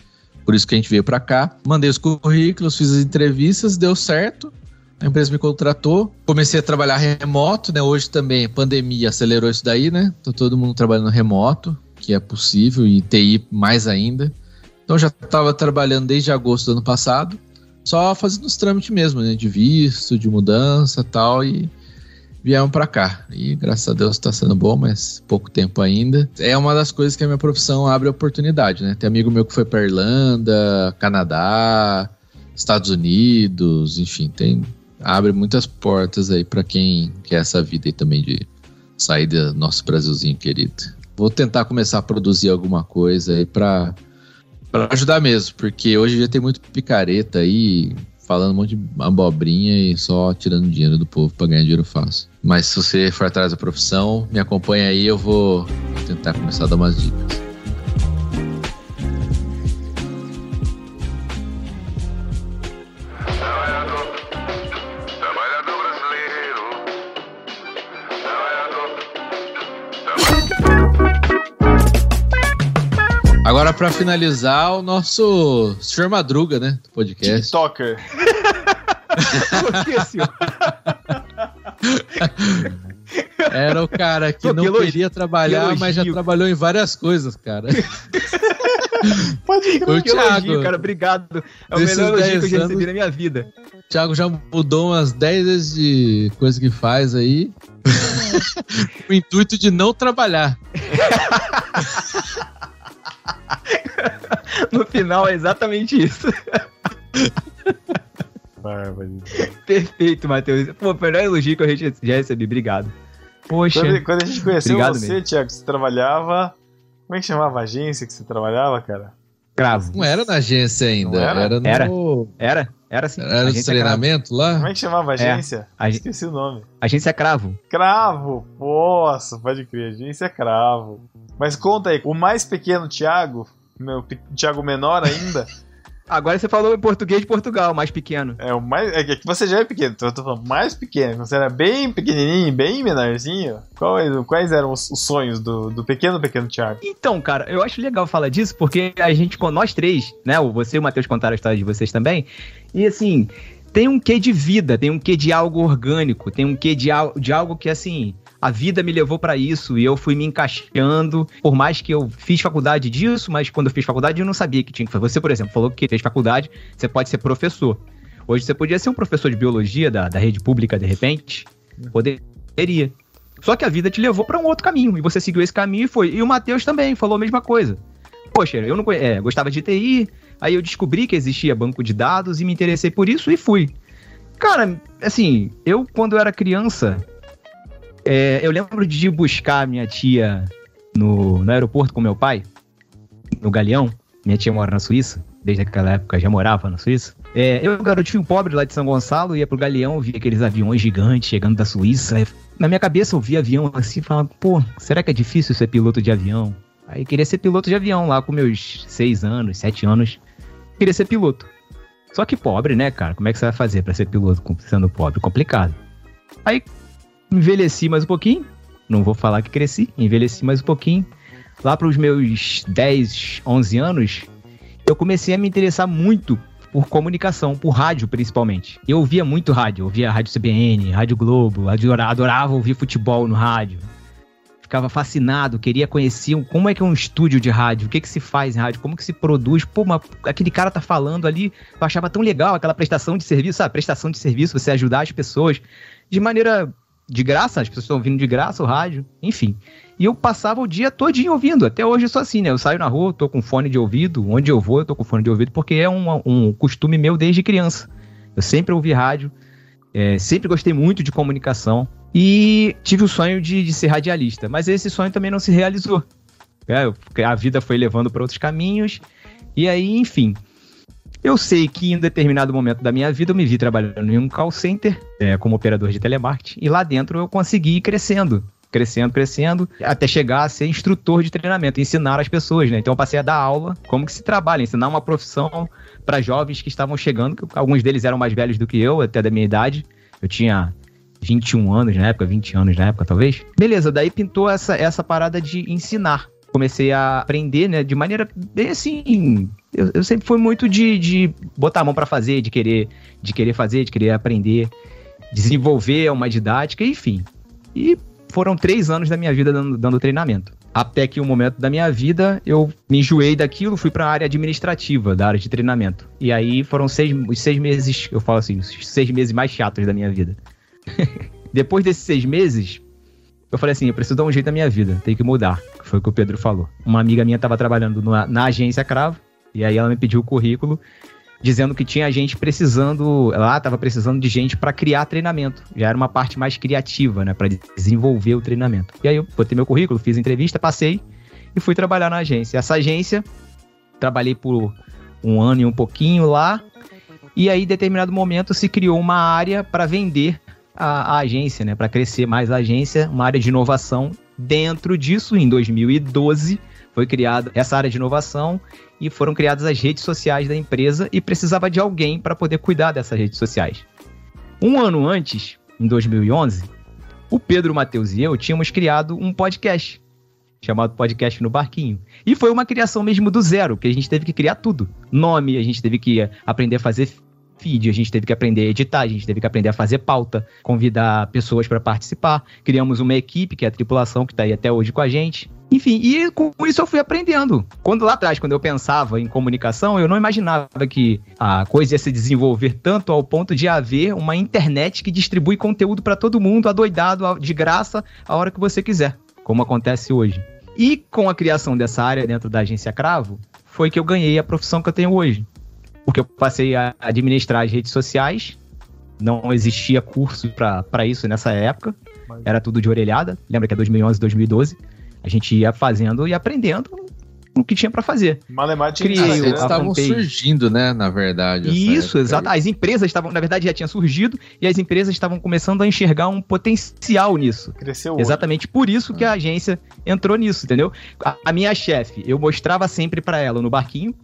por isso que a gente veio para cá. Mandei os currículos, fiz as entrevistas, deu certo. A empresa me contratou. Comecei a trabalhar remoto, né? Hoje também, pandemia acelerou isso daí, né? Tô todo mundo trabalhando remoto, que é possível, e TI mais ainda. Então já estava trabalhando desde agosto do ano passado, só fazendo os trâmites mesmo, né? De visto, de mudança tal, e viemos para cá. E graças a Deus está sendo bom, mas pouco tempo ainda. É uma das coisas que a minha profissão abre oportunidade, né? Tem amigo meu que foi para Irlanda, Canadá, Estados Unidos, enfim, tem abre muitas portas aí para quem quer essa vida aí também de sair do nosso Brasilzinho querido. Vou tentar começar a produzir alguma coisa aí para para ajudar mesmo, porque hoje já tem muito picareta aí, falando um monte de abobrinha e só tirando dinheiro do povo para ganhar dinheiro fácil. Mas se você for atrás da profissão, me acompanha aí, eu vou tentar começar a dar umas dicas. Agora para finalizar o nosso Sr. Madruga, né, do podcast. TikToker. Que? Era o cara que Pô, que não elogio- queria trabalhar, que mas já elogio. trabalhou em várias coisas, cara. Pode crer. O Que elogio, Thiago, cara, obrigado. É o melhor elogio que eu 10 já recebi anos- na minha vida. o Thiago já mudou umas 10 vezes de coisa que faz aí. o intuito de não trabalhar. No final é exatamente isso. Bárbaro. Perfeito, Matheus. Pô, o melhor elogio que eu já já recebi. Obrigado. Poxa. Quando, quando a gente conheceu Obrigado você, mesmo. Thiago, você trabalhava. Como é que chamava a agência que você trabalhava, cara? Cravo. Não era na agência ainda, Não era? era, no. Era. Era? Era sim. Era Agência Cravo. treinamento lá? Como é que chamava a agência? A gen- Esqueci o nome. Agência Cravo. Cravo! Nossa, pode crer, agência Cravo. Mas conta aí, o mais pequeno Thiago, meu Thiago menor ainda, Agora você falou em português de Portugal, mais pequeno. é o mais. É que você já é pequeno, então eu tô falando mais pequeno. Você era bem pequenininho, bem menorzinho. Quais, quais eram os, os sonhos do, do pequeno, pequeno Thiago? Então, cara, eu acho legal falar disso porque a gente, nós três, né? Você e o Matheus contaram a história de vocês também. E assim, tem um quê de vida, tem um quê de algo orgânico, tem um quê de, al- de algo que, assim, a vida me levou pra isso e eu fui me encaixando. Por mais que eu fiz faculdade disso, mas quando eu fiz faculdade eu não sabia que tinha que fazer. Você, por exemplo, falou que fez faculdade, você pode ser professor. Hoje você podia ser um professor de biologia da, da rede pública, de repente. Poderia. Só que a vida te levou pra um outro caminho e você seguiu esse caminho e foi. E o Matheus também falou a mesma coisa. Poxa, eu não é, gostava de TI, aí eu descobri que existia banco de dados e me interessei por isso e fui. Cara, assim, eu quando eu era criança, é, eu lembro de buscar minha tia no, no aeroporto com meu pai, no Galeão. Minha tia mora na Suíça, desde aquela época já morava na Suíça. É, eu, garotinho pobre lá de São Gonçalo, ia pro Galeão, via aqueles aviões gigantes chegando da Suíça. Na minha cabeça eu via avião assim, falava, pô, será que é difícil ser piloto de avião? Aí queria ser piloto de avião lá com meus seis anos, sete anos. Queria ser piloto. Só que pobre, né, cara? Como é que você vai fazer pra ser piloto sendo pobre? Complicado. Aí envelheci mais um pouquinho. Não vou falar que cresci, envelheci mais um pouquinho. Lá pros meus 10, 11 anos, eu comecei a me interessar muito por comunicação, por rádio principalmente. Eu ouvia muito rádio, ouvia Rádio CBN, Rádio Globo, adora- adorava ouvir futebol no rádio. Ficava fascinado, queria conhecer como é que é um estúdio de rádio, o que que se faz em rádio, como que se produz. Pô, mas aquele cara tá falando ali, eu achava tão legal aquela prestação de serviço, sabe? Prestação de serviço, você ajudar as pessoas de maneira de graça, as pessoas estão ouvindo de graça o rádio, enfim. E eu passava o dia todinho ouvindo. Até hoje eu sou assim, né? Eu saio na rua, tô com fone de ouvido. Onde eu vou, eu tô com fone de ouvido, porque é um, um costume meu desde criança. Eu sempre ouvi rádio, é, sempre gostei muito de comunicação. E tive o sonho de, de ser radialista. Mas esse sonho também não se realizou. É, a vida foi levando para outros caminhos. E aí, enfim. Eu sei que em determinado momento da minha vida eu me vi trabalhando em um call center é, como operador de telemarketing. E lá dentro eu consegui ir crescendo crescendo, crescendo, até chegar a ser instrutor de treinamento, ensinar as pessoas, né? Então eu passei a dar aula, como que se trabalha, ensinar uma profissão para jovens que estavam chegando, que alguns deles eram mais velhos do que eu, até da minha idade. Eu tinha 21 anos na época, 20 anos na época, talvez. Beleza, daí pintou essa, essa parada de ensinar. Comecei a aprender, né, de maneira bem assim. Eu, eu sempre fui muito de, de botar a mão para fazer, de querer, de querer fazer, de querer aprender, desenvolver uma didática, enfim. E foram três anos da minha vida dando, dando treinamento. Até que um momento da minha vida eu me enjoei daquilo, fui para a área administrativa da área de treinamento. E aí foram seis, os seis meses, eu falo assim, os seis meses mais chatos da minha vida. Depois desses seis meses, eu falei assim, eu preciso dar um jeito na minha vida, tem que mudar. Foi o que o Pedro falou. Uma amiga minha estava trabalhando na, na agência Cravo, e aí ela me pediu o currículo, dizendo que tinha gente precisando, lá estava precisando de gente para criar treinamento. Já era uma parte mais criativa, né, para desenvolver o treinamento. E aí eu botei meu currículo, fiz entrevista, passei e fui trabalhar na agência. Essa agência, trabalhei por um ano e um pouquinho lá, e aí, em determinado momento, se criou uma área para vender a, a agência, né? Para crescer mais a agência, uma área de inovação. Dentro disso, em 2012, foi criada essa área de inovação e foram criadas as redes sociais da empresa e precisava de alguém para poder cuidar dessas redes sociais. Um ano antes, em 2011, o Pedro, Matheus e eu tínhamos criado um podcast chamado Podcast no Barquinho. E foi uma criação mesmo do zero, que a gente teve que criar tudo. Nome, a gente teve que aprender a fazer feed, a gente teve que aprender a editar, a gente teve que aprender a fazer pauta, convidar pessoas para participar. Criamos uma equipe, que é a tripulação, que está aí até hoje com a gente. Enfim, e com isso eu fui aprendendo. Quando lá atrás, quando eu pensava em comunicação, eu não imaginava que a coisa ia se desenvolver tanto ao ponto de haver uma internet que distribui conteúdo para todo mundo, adoidado, de graça, a hora que você quiser, como acontece hoje. E com a criação dessa área dentro da agência Cravo, foi que eu ganhei a profissão que eu tenho hoje. Porque eu passei a administrar as redes sociais, não existia curso para isso nessa época, era tudo de orelhada. Lembra que é 2011, 2012? A gente ia fazendo e aprendendo o que tinha para fazer. Matemática Criei As redes estavam surgindo, né? Na verdade. Isso, exato. As empresas estavam, na verdade, já tinha surgido e as empresas estavam começando a enxergar um potencial nisso. Cresceu Exatamente por isso que a agência entrou nisso, entendeu? A, a minha chefe, eu mostrava sempre pra ela no barquinho.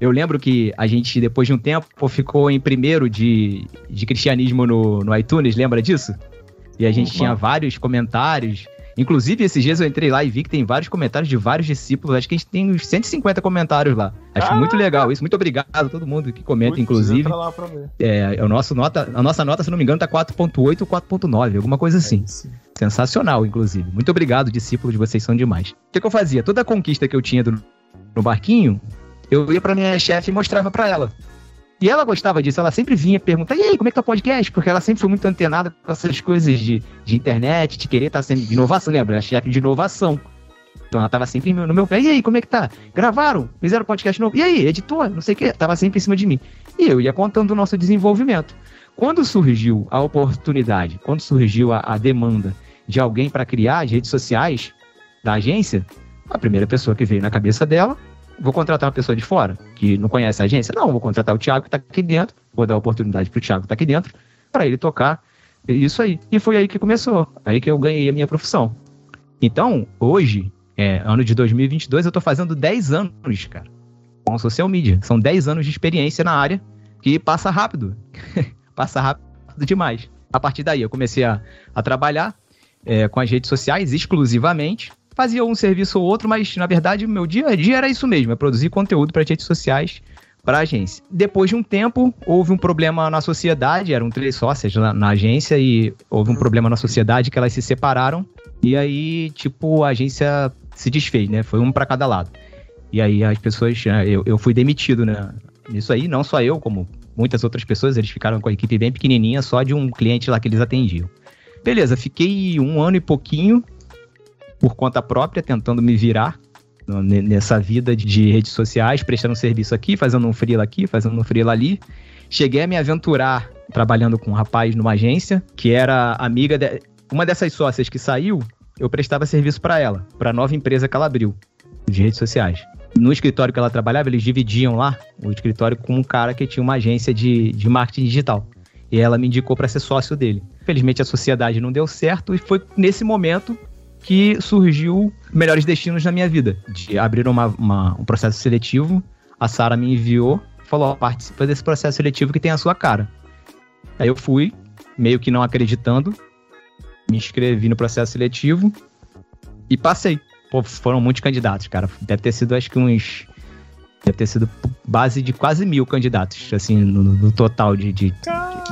Eu lembro que a gente, depois de um tempo, ficou em primeiro de, de cristianismo no, no iTunes, lembra disso? E a gente Opa. tinha vários comentários. Inclusive, esses dias eu entrei lá e vi que tem vários comentários de vários discípulos. Acho que a gente tem uns 150 comentários lá. Acho Caraca! muito legal isso. Muito obrigado a todo mundo que comenta, inclusive. lá pra ver. É, o nosso nota, a nossa nota, se não me engano, tá 4.8 ou 4.9, alguma coisa assim. É. Sensacional, inclusive. Muito obrigado, discípulos, vocês são demais. O que, que eu fazia? Toda a conquista que eu tinha do- no barquinho, eu ia pra minha chefe e mostrava pra ela. E ela gostava disso, ela sempre vinha perguntar, e aí, como é que tá o podcast? Porque ela sempre foi muito antenada com essas coisas de, de internet, de querer estar sendo de inovação, lembra? A chefe de inovação. Então ela tava sempre no meu pé, e aí, como é que tá? Gravaram? Fizeram podcast novo? E aí, editor? Não sei o que, tava sempre em cima de mim. E eu ia contando o nosso desenvolvimento. Quando surgiu a oportunidade, quando surgiu a, a demanda de alguém para criar as redes sociais da agência, a primeira pessoa que veio na cabeça dela, vou contratar uma pessoa de fora, que não conhece a agência? Não, vou contratar o Thiago que está aqui dentro, vou dar a oportunidade para o Thiago que está aqui dentro, para ele tocar isso aí. E foi aí que começou, aí que eu ganhei a minha profissão. Então, hoje, é, ano de 2022, eu estou fazendo 10 anos, cara, com social media. São 10 anos de experiência na área que passa rápido. passa rápido demais. A partir daí, eu comecei a, a trabalhar é, com as redes sociais exclusivamente. Fazia um serviço ou outro, mas na verdade, meu dia a dia era isso mesmo: é produzir conteúdo para as redes sociais para a agência. Depois de um tempo, houve um problema na sociedade, eram três sócias na, na agência e houve um problema na sociedade que elas se separaram. E aí, tipo, a agência se desfez, né? Foi um para cada lado. E aí as pessoas, né, eu, eu fui demitido, né? Nisso aí, não só eu, como muitas outras pessoas, eles ficaram com a equipe bem pequenininha, só de um cliente lá que eles atendiam. Beleza, fiquei um ano e pouquinho por conta própria, tentando me virar nessa vida de- de redes sociais, prestando serviço aqui, fazendo um freela aqui, fazendo um freela ali. Cheguei a me aventurar trabalhando com um rapaz numa agência, que era amiga de... Uma dessas sócias que saiu, eu prestava serviço para ela, para nova empresa que ela abriu, de redes sociais. No escritório que ela trabalhava, eles dividiam lá o escritório com um cara que tinha uma agência de, de marketing digital. E ela me indicou para ser sócio dele. Felizmente a sociedade não deu certo e foi nesse momento que surgiu Melhores Destinos na minha vida. De abrir uma, uma- um processo seletivo, a Sara me enviou, falou: participa desse processo seletivo que tem a sua cara. Aí eu fui, meio que não acreditando, me inscrevi no processo seletivo e passei. Pô, foram muitos candidatos, cara. Deve ter sido, acho que uns. Deve ter sido base de quase mil candidatos, assim, no, no total de, de,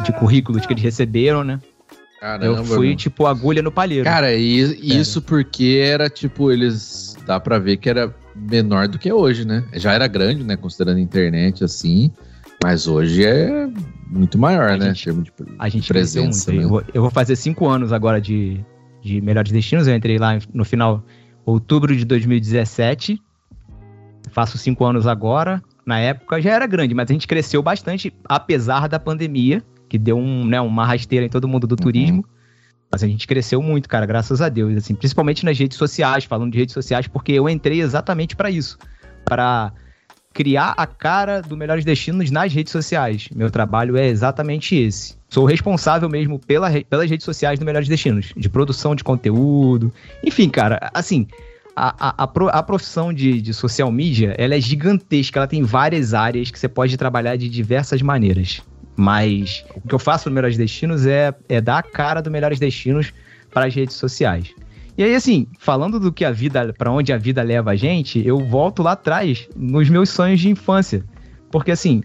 de currículos que eles receberam, né? Caramba, eu fui, mano. tipo, agulha no palheiro. Cara, e isso porque era tipo, eles. Dá pra ver que era menor do que hoje, né? Já era grande, né? Considerando a internet assim. Mas hoje é muito maior, A né? gente- de A gente presença. muito. né? Eu, vou, eu vou fazer cinco anos agora de, de Melhores Destinos. Eu entrei lá no final, outubro de 2017. Faço cinco anos agora. Na época já era grande, mas a gente cresceu bastante, apesar da pandemia, que deu um, né, uma rasteira em todo mundo do turismo. Mas a gente cresceu muito, cara, graças a Deus. Assim, principalmente nas redes sociais, falando de redes sociais, porque eu entrei exatamente para isso. Para criar a cara do Melhores Destinos nas redes sociais. Meu trabalho é exatamente esse. Sou responsável mesmo pela, pelas redes sociais do Melhores Destinos, de produção de conteúdo. Enfim, cara, assim, a, a, a profissão de, de social media, ela é gigantesca, ela tem várias áreas que você pode trabalhar de diversas maneiras. Mas o que eu faço no Melhores Destinos é, é dar a cara do Melhores Destinos para as redes sociais. E aí, assim, falando do que a vida, para onde a vida leva a gente, eu volto lá atrás nos meus sonhos de infância. Porque, assim,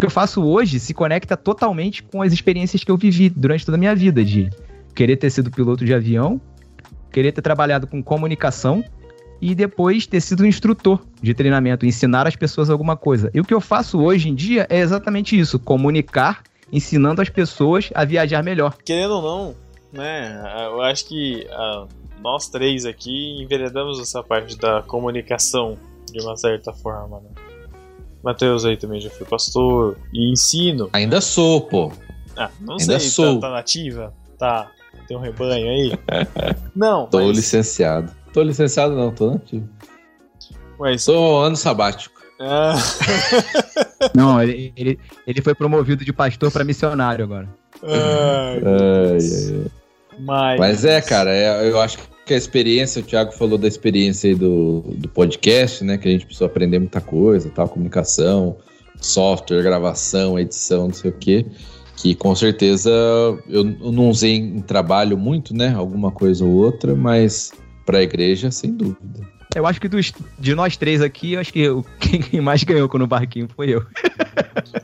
que eu faço hoje se conecta totalmente com as experiências que eu vivi durante toda a minha vida, de querer ter sido piloto de avião, querer ter trabalhado com comunicação e depois ter sido instrutor de treinamento, ensinar as pessoas alguma coisa. E o que eu faço hoje em dia é exatamente isso: comunicar, ensinando as pessoas a viajar melhor. Querendo ou não, né? Eu acho que ah, nós três aqui enveredamos essa parte da comunicação de uma certa forma, né? Matheus aí também já foi pastor e ensino. Ainda sou, pô. Ah, não Ainda sei, sou. Tá, tá nativa? Tá. Tem um rebanho aí? não, Tô mas, licenciado. Tô licenciado não, tô nativo. mas Sou ano sabático. ah, Não, ele, ele, ele foi promovido de pastor para missionário agora. ai, Ai, ai, ai. mas, Mas é, cara, é- eu acho que a experiência, o Thiago falou da experiência aí do, do podcast, né? Que a gente precisou aprender muita coisa, tal, comunicação, software, gravação, edição, não sei o quê. Que com certeza eu, eu não usei em trabalho muito, né? Alguma coisa ou outra, mas pra igreja, sem dúvida. Eu acho que dos, de nós três aqui, eu acho que o- quem mais ganhou com o barquinho foi eu.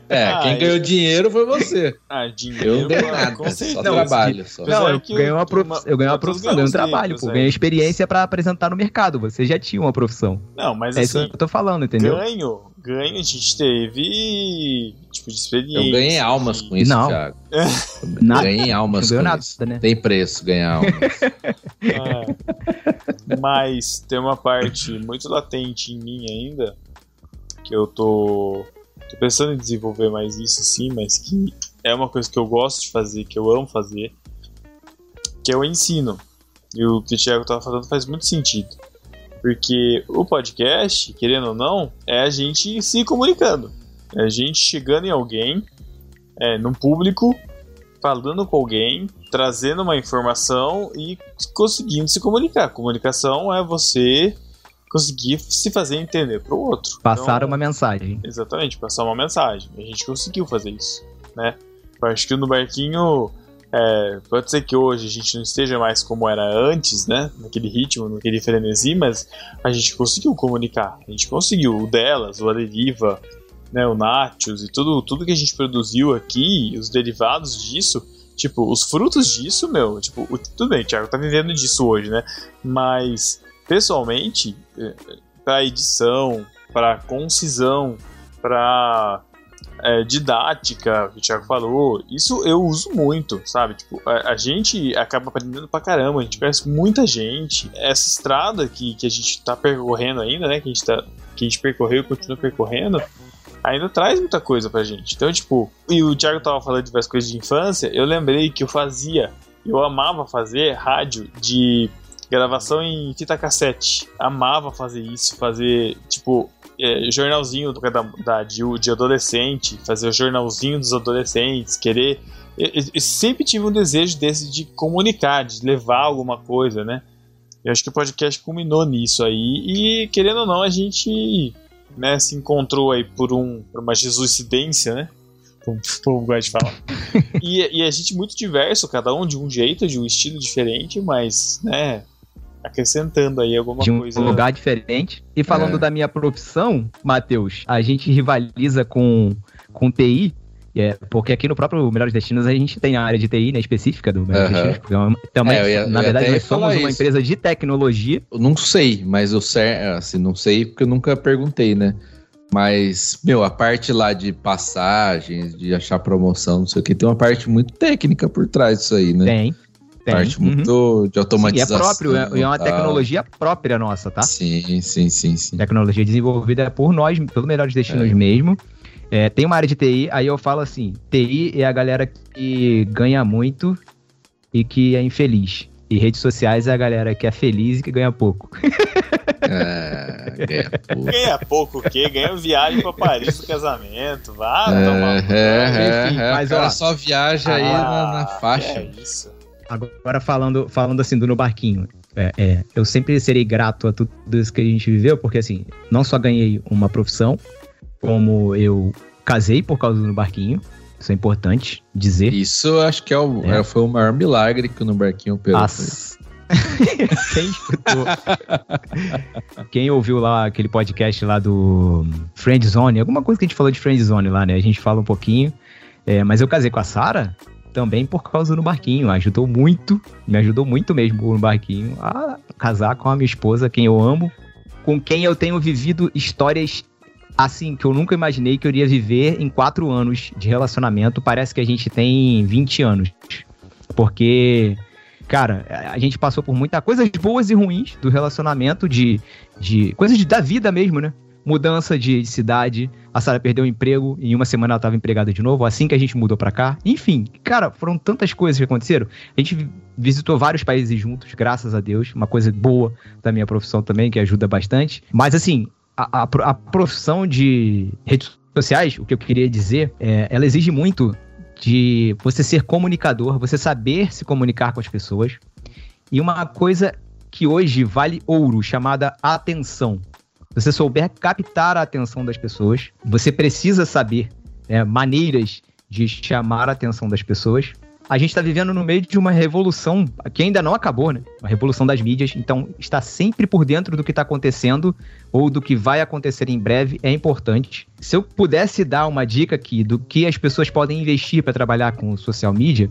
É, Ah, quem isso. ganhou dinheiro foi você. Ah, dinheiro. Eu não dei ah, nada, com só certeza. trabalho. Só. Não, eu ganhei uma, prof... o Ma- eu ganhei uma profissão, ganhei um trabalho, pô. Ganhei experiência pra apresentar no mercado. Você já tinha uma profissão. Não, mas É isso assim, que eu tô falando, entendeu? ganho, ganho a gente teve, tipo, de experiência. Eu ganhei almas com isso, Não. Thiago. Nada. Ganhei almas Não com nada, isso. né? Tem preço ganhar almas. É. Mas tem uma parte muito latente em mim ainda que eu tô, tô pensando em desenvolver mais isso sim, mas que é uma coisa que eu gosto de fazer, que eu amo fazer, que é o ensino. E o que o Thiago tava falando faz muito sentido. Porque o podcast, querendo ou não, é a gente se comunicando. É a gente chegando em alguém, é, num público, falando com alguém, trazendo uma informação e conseguindo se comunicar. Comunicação é você conseguir se fazer entender para o outro. Passaram Então, uma mensagem. Exatamente, passar uma mensagem. A gente conseguiu fazer isso, né? Eu acho que no barquinho é, pode ser que hoje a gente não esteja mais como era antes, né? Naquele ritmo, naquele frenesi, mas a gente conseguiu comunicar. A gente conseguiu. O delas, o Aderiva, né, o Nachos e tudo, tudo que a gente produziu aqui, os derivados disso, tipo, os frutos disso, meu, tipo, tudo bem, Thiago tá vivendo disso hoje, né? Mas, pessoalmente, eh, pra edição, pra concisão, pra é, didática, que o Thiago falou, isso eu uso muito, sabe? Tipo, a, a gente acaba aprendendo pra caramba, a gente conhece muita gente. Essa estrada que, que a gente tá percorrendo ainda, né? Que a gente, tá, que a gente percorreu e continua percorrendo, ainda traz muita coisa pra gente. Então, tipo, e o Thiago tava falando de várias coisas de infância, eu lembrei que eu fazia, eu amava fazer rádio de gravação em fita cassete. Amava fazer isso, fazer, tipo, é, jornalzinho do- da, da- de, de adolescente, fazer o jornalzinho dos adolescentes, querer. Eu, eu- eu sempre tive um desejo desse de comunicar, de levar alguma coisa, né? Eu acho que o podcast culminou nisso aí, e querendo ou não, a gente né, se encontrou aí por, um, por uma jesuicidência, né? Como o povo gosta de falar. e, e a gente muito diverso, cada um de um jeito, de um estilo diferente, mas, né, acrescentando aí alguma de um coisa. lugar diferente. E falando É. da minha profissão, Matheus, a gente rivaliza com, com TI. É, porque aqui no próprio Melhores Destinos a gente tem a área de TI né, específica do Melhores Aham. Destinos. porque é Também, É, ia- na verdade, nós somos uma isso. empresa de tecnologia. Eu não sei, mas eu sei, assim, não sei porque eu nunca perguntei, né? Mas, meu, a parte lá de passagens, de achar promoção, não sei o que, tem uma parte muito técnica por trás disso aí, né? Tem. Tem. Parte Uhum. muito de Sim, é automatização. próprio, é, é uma tecnologia própria nossa, tá? Sim, sim, sim, sim. Tecnologia desenvolvida por nós, pelo Melhores Destinos mesmo. É, tem uma área de TI, aí eu falo assim: TI é a galera que ganha muito e que é infeliz. E redes sociais é a galera que é feliz e que ganha pouco. É, é, pô. Ganha pouco o quê? Ganha viagem pra Paris no casamento. Vá, É, tomar um é, Enfim, é, mas, o cara ó, só viaja aí Ah, na, na faixa. É isso. Agora falando, falando assim do No Barquinho, é, é, eu sempre serei grato a tudo isso que a gente viveu, porque assim, não só ganhei uma profissão, como eu casei por causa do No Barquinho. Isso é importante dizer. Isso eu acho que é o, É. é, foi o maior milagre que o No Barquinho operou. As- Quem escutou? Quem ouviu lá aquele podcast lá do Friend Zone, alguma coisa que a gente falou de Friend Zone lá, né? A gente fala um pouquinho. É, mas eu casei com a Sara também por causa do barquinho. Ajudou muito, me ajudou muito mesmo no barquinho a casar com a minha esposa, quem eu amo, com quem eu tenho vivido histórias assim que eu nunca imaginei que eu iria viver em quatro anos de relacionamento. Parece que a gente tem 20 anos. Porque cara, a gente passou por muitas coisas boas e ruins do relacionamento, de, de coisas de, da vida mesmo, né? Mudança de, de cidade, a Sara perdeu o emprego, em uma semana ela estava empregada de novo, assim que a gente mudou para cá. Enfim, cara, foram tantas coisas que aconteceram. A gente visitou vários países juntos, graças a Deus, uma coisa boa da minha profissão também, que ajuda bastante. Mas assim, a, a, a profissão de redes sociais, o que eu queria dizer, é, ela exige muito de você ser comunicador, você saber se comunicar com as pessoas. E uma coisa que hoje vale ouro, chamada atenção. Você souber captar a atenção das pessoas, você precisa saber né, maneiras de chamar a atenção das pessoas a gente está vivendo no meio de uma revolução que ainda não acabou, né? Uma revolução das mídias. Então, estar sempre por dentro do que está acontecendo ou do que vai acontecer em breve é importante. Se eu pudesse dar uma dica aqui do que as pessoas podem investir para trabalhar com social media,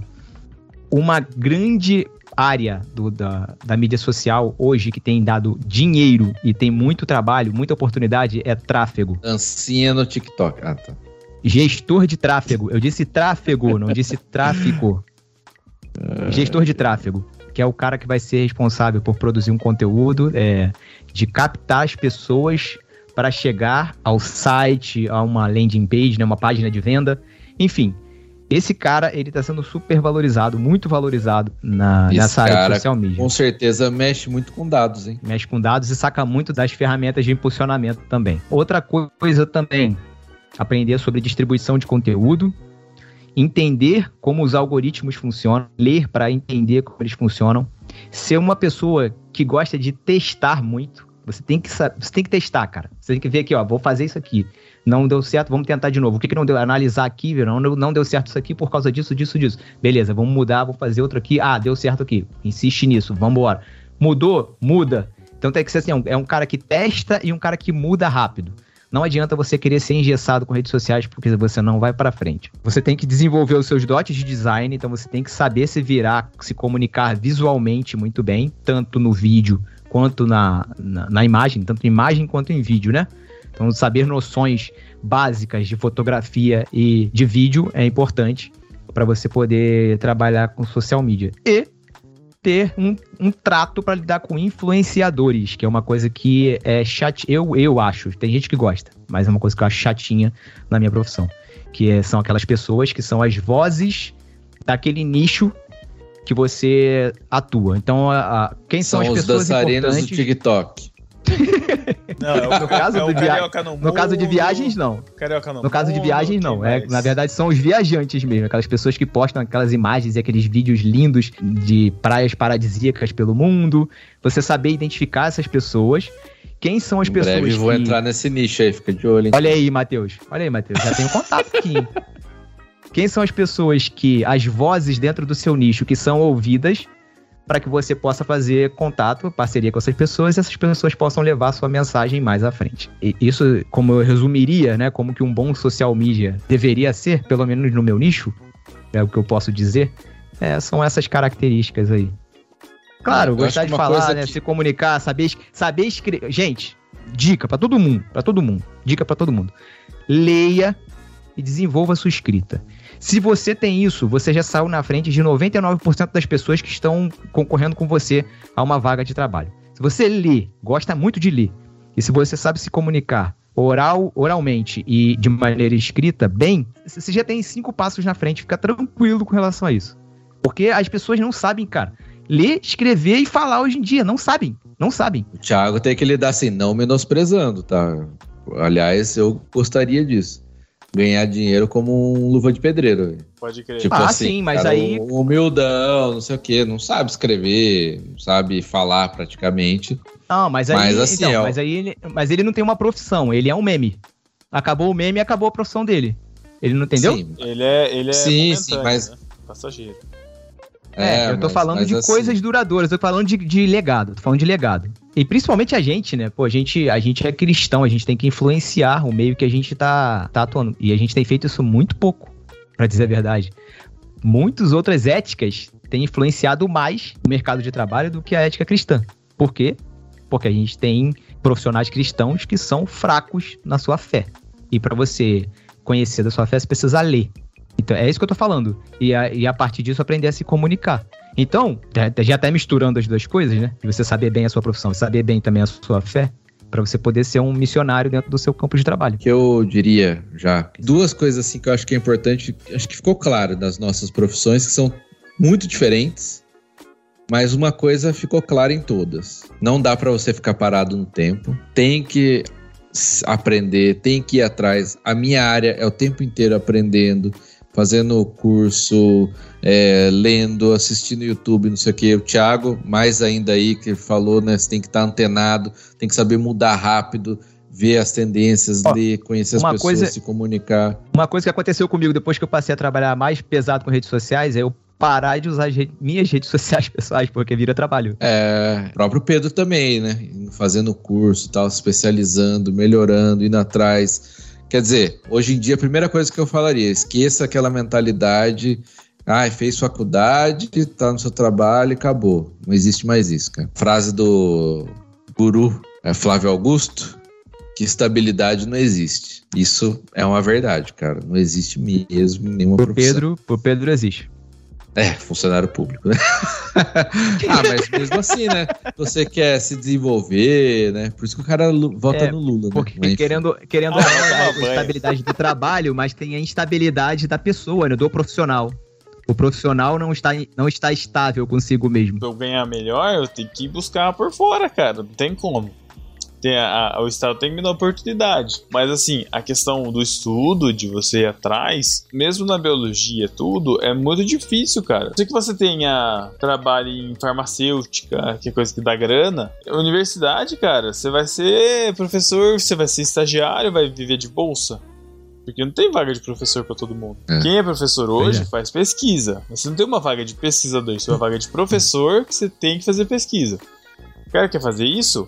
uma grande área do, da, da mídia social hoje que tem dado dinheiro e tem muito trabalho, muita oportunidade é tráfego. Dancinha no TikTok. Ah, tá. Gestor de tráfego. Eu disse tráfego, não disse tráfico. Gestor de tráfego, que é o cara que vai ser responsável por produzir um conteúdo, é, de captar as pessoas para chegar ao site, a uma landing page, né, uma página de venda. Enfim, esse cara, ele tá sendo super valorizado, muito valorizado na, Esse nessa área de social media. Com certeza mexe muito com dados, hein? Mexe com dados e saca muito das ferramentas de impulsionamento também. Outra coisa também, aprender sobre distribuição de conteúdo, entender como os algoritmos funcionam, ler para entender como eles funcionam, ser uma pessoa que gosta de testar muito. Você tem que você tem que testar, cara. Você tem que ver aqui, ó, vou fazer isso aqui. Não deu certo, vamos tentar de novo. O que, que não deu? Analisar aqui, ver, não, não deu certo isso aqui por causa disso, disso, disso. Beleza, vamos mudar, vou fazer outro aqui. Ah, deu certo aqui. Insiste nisso, vamos embora. Mudou? Muda. Então tem que ser assim, é um, é um cara que testa e um cara que muda rápido. Não adianta você querer ser engessado com redes sociais porque você não vai para frente. Você tem que desenvolver os seus dotes de design, então você tem que saber se virar, se comunicar visualmente muito bem, tanto no vídeo quanto na, na, na imagem, tanto em imagem quanto em vídeo, né? Então saber noções básicas de fotografia e de vídeo é importante para você poder trabalhar com social media. E ter um, um trato para lidar com influenciadores, que é uma coisa que é chat. Eu, eu acho, tem gente que gosta, mas é uma coisa que eu acho chatinha na minha profissão. Que é- são aquelas pessoas que são as vozes daquele nicho que você atua. Então, a, a- quem são, São as os pessoas dançarinos do? TikTok. Não, é o, No caso é o Carioca no No caso de viagens, não. Carioca no No caso de Mundo, viagens, quem não. É, mais? na verdade, são os viajantes mesmo. Aquelas pessoas que postam aquelas imagens e aqueles vídeos lindos de praias paradisíacas pelo mundo. Você saber identificar essas pessoas. Quem são as em pessoas breve vou que... entrar nesse nicho aí, fica de olho, hein? Olha aí, Matheus. Olha aí, Matheus. Já tenho contato aqui. hein? Quem são as pessoas que... As vozes dentro do seu nicho que são ouvidas para que você possa fazer contato, parceria com essas pessoas e essas pessoas possam levar sua mensagem mais à frente. E isso, como eu resumiria, né, como que um bom social media deveria ser, pelo menos no meu nicho, é o que eu posso dizer, é, são essas características aí. Claro, Eu gostar de falar, né, que- se comunicar, saber, saber escrever. Gente, dica pra todo mundo, pra todo mundo, dica pra todo mundo. Leia e desenvolva sua escrita. Se você tem isso, você já saiu na frente de 99% das pessoas que estão concorrendo com você a uma vaga de trabalho. Se você lê, gosta muito de ler, e se você sabe se comunicar oral, oralmente e de maneira escrita bem, você já tem cinco passos na frente, fica tranquilo com relação a isso. Porque as pessoas não sabem, cara. Ler, escrever e falar hoje em dia, não sabem, não sabem. O Thiago tem que lidar assim, não menosprezando, tá? Aliás, eu gostaria disso. Ganhar dinheiro como um luva de pedreiro. Pode crer. Tipo Ah, assim, sim, mas aí- um Humildão, não sei o quê, não sabe escrever, não sabe falar praticamente. Não, mas aí, Mas assim, então, ó. mas aí ele, mas ele não tem uma profissão, ele é um meme. Acabou o meme e acabou a profissão dele. Ele não entendeu? Sim, Ele é, ele é Sim, sim, mas- né? Passageiro. É, eu tô mas- falando mas de assim, coisas duradouras, eu tô falando de, de legado, tô falando de legado. E principalmente a gente, né? Pô, a gente, a gente é cristão, a gente tem que influenciar o meio que a gente tá, tá atuando. E a gente tem feito isso muito pouco, pra dizer a verdade. Muitas outras éticas têm influenciado mais o mercado de trabalho do que a ética cristã. Por quê? Porque a gente tem profissionais cristãos que são fracos na sua fé. E pra você conhecer da sua fé, você precisa ler. Então, é isso que eu tô falando. E a, e a partir disso aprender a se comunicar. Então, já- até misturando as duas coisas, né? De você saber bem a sua profissão, saber bem também a sua fé, pra você poder ser um missionário dentro do seu campo de trabalho. que eu diria já. Duas coisas assim que eu acho que é importante, acho que ficou claro das nossas profissões, que são muito diferentes, mas uma coisa ficou clara em todas. Não dá pra você ficar parado no tempo. Tem que aprender, tem que ir atrás. A minha área é o tempo inteiro aprendendo, fazendo curso, é, lendo, assistindo YouTube, não sei o que. O Thiago, mais ainda aí, que falou, né? Você tem que estar antenado, tem que saber mudar rápido, ver as tendências, Ó, ler, conhecer as pessoas, coisa- se comunicar. Uma coisa que aconteceu comigo depois que eu passei a trabalhar mais pesado com redes sociais é eu parar de usar re- minhas redes sociais pessoais, porque vira trabalho. É, próprio Pedro também, né? Fazendo curso, tal, se especializando, melhorando, indo atrás. Quer dizer, hoje em dia a primeira coisa que eu falaria, esqueça aquela mentalidade, ah, fez faculdade, tá no seu trabalho e acabou. Não existe mais isso, cara. Frase do guru é, Flávio Augusto, que estabilidade não existe. Isso é uma verdade, cara. Não existe mesmo nenhuma Pro profissão. Pedro, pro Pedro existe. É, funcionário público, né? ah, mas mesmo assim, né? Você quer se desenvolver, né? Por isso que o cara vota É, no Lula, né? Porque Mas, enfim. querendo, querendo Ah, é a banho. estabilidade do trabalho, mas tem a instabilidade da pessoa, né, do profissional. O profissional não está, não está estável consigo mesmo. Pra eu ganhar melhor, eu tenho que buscar por fora, cara. Não tem como. Tem a- a- o Estado tem que me dar oportunidade. Mas assim, a questão do estudo, de você ir atrás, mesmo na biologia, tudo, é muito difícil, cara. Se que você tenha trabalho em farmacêutica, que é coisa que dá grana, universidade, cara, você vai ser professor, você vai ser estagiário, vai viver de bolsa. Porque não tem vaga de professor pra todo mundo. É. Quem é professor hoje é. faz pesquisa. Mas você não tem uma vaga de pesquisador, você tem uma vaga de professor que você tem que fazer pesquisa. O cara quer fazer isso?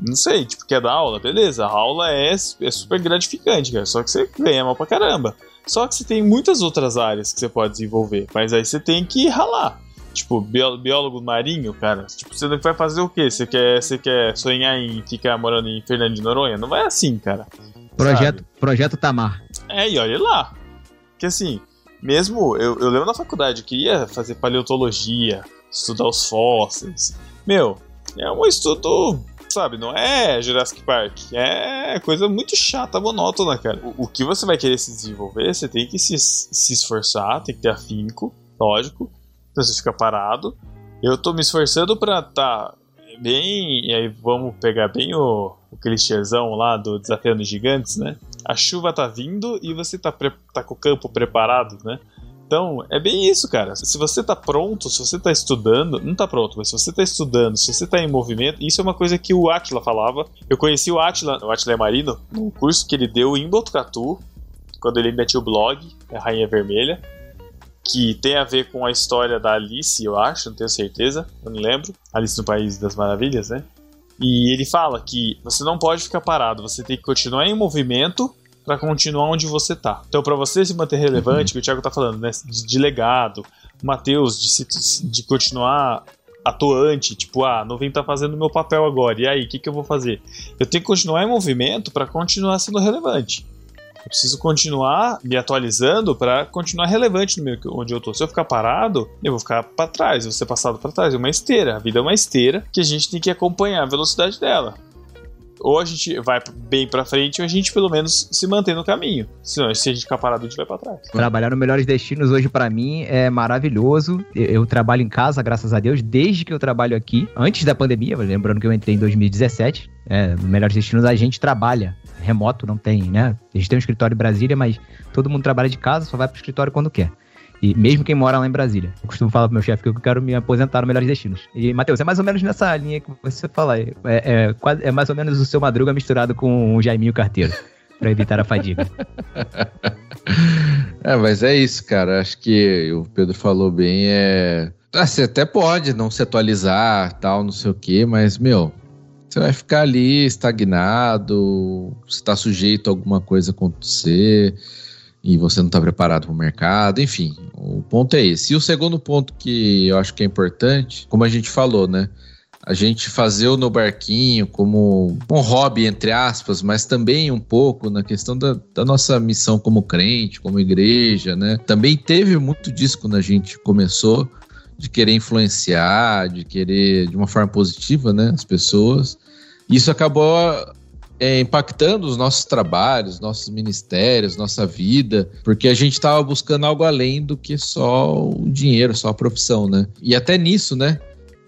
Não sei, tipo, quer dar aula? Beleza, a aula é, é super gratificante, cara. Só que você ganha mal pra caramba. Só que você tem muitas outras áreas que você pode desenvolver. Mas aí você tem que ralar. Tipo, bió- biólogo marinho, cara. Tipo, você vai fazer o quê? Você quer, você quer sonhar em ficar morando em Fernando de Noronha? Não vai assim, cara. Projeto, projeto Tamar. É, e olha lá. Que assim, mesmo eu, eu lembro na faculdade que ia fazer paleontologia, estudar os fósseis. Meu, é um estudo, sabe, não é Jurassic Park. É coisa muito chata, monótona, cara. O, o que você vai querer se desenvolver, você tem que se, se esforçar, tem que ter afinco, lógico. Então você fica parado. Eu tô me esforçando pra tá bem. E aí vamos pegar bem o, o clichêzão lá do Desafiando Gigantes, né? a chuva tá vindo e você tá, tá com o campo preparado, né? Então, é bem isso, cara. Se você tá pronto, se você tá estudando, não tá pronto, mas se você tá estudando, se você tá em movimento, isso é uma coisa que o Atila falava. Eu conheci o Atila, o Atila é Marino, num curso que ele deu em Botucatu, quando ele ainda o blog, a Rainha Vermelha, que tem a ver com a história da Alice, eu acho, não tenho certeza, eu não lembro. Alice no País das Maravilhas, né? E ele fala que você não pode ficar parado, você tem que continuar em movimento para continuar onde você tá. Então, para você se manter relevante, que o Thiago tá falando, né, de, de legado, o Matheus de, se- de continuar atuante, tipo, ah, não vem tá fazendo meu papel agora. E aí, o que, que eu vou fazer? Eu tenho que continuar em movimento para continuar sendo relevante. Eu preciso continuar me atualizando para continuar relevante no meio onde eu tô. Se eu ficar parado, eu vou ficar para trás, eu vou ser passado para trás. É uma esteira. A vida é uma esteira que a gente tem que acompanhar a velocidade dela. Ou a gente vai bem para frente, ou a gente pelo menos se mantém no caminho. Senão, se a gente ficar parado, a gente vai para trás. Trabalhar no Melhores Destinos hoje pra mim é maravilhoso. Eu, eu trabalho em casa, graças a Deus, desde que eu trabalho aqui, antes da pandemia, lembrando que eu entrei em 2017. É, Melhores Destinos a gente trabalha remoto, não tem, né? A gente tem um escritório em Brasília, mas todo mundo trabalha de casa, só vai pro escritório quando quer. E mesmo quem mora lá em Brasília. Eu costumo falar pro meu chefe que eu quero me aposentar no Melhores Destinos. E, Matheus, é mais ou menos nessa linha que você fala. É, é, é mais ou menos o seu Madruga misturado com o Jaiminho Carteiro. Pra evitar a fadiga. É, mas é isso, cara. Acho que o Pedro falou bem. É Ah, Você até pode não se atualizar, tal, não sei o quê, mas, meu, você vai ficar ali estagnado, você tá sujeito a alguma coisa acontecer e você não tá preparado para o mercado, enfim, o ponto é esse. E o segundo ponto que eu acho que é importante, como a gente falou, né? A gente fazer o No Barquinho como um hobby, entre aspas, mas também um pouco na questão da, da nossa missão como crente, como igreja, né? Também teve muito disso quando a gente começou, de querer influenciar, de querer, de uma forma positiva, né, as pessoas. Isso acabou é, impactando os nossos trabalhos, nossos ministérios, nossa vida, porque a gente estava buscando algo além do que só o dinheiro, só a profissão, né? E até nisso, né?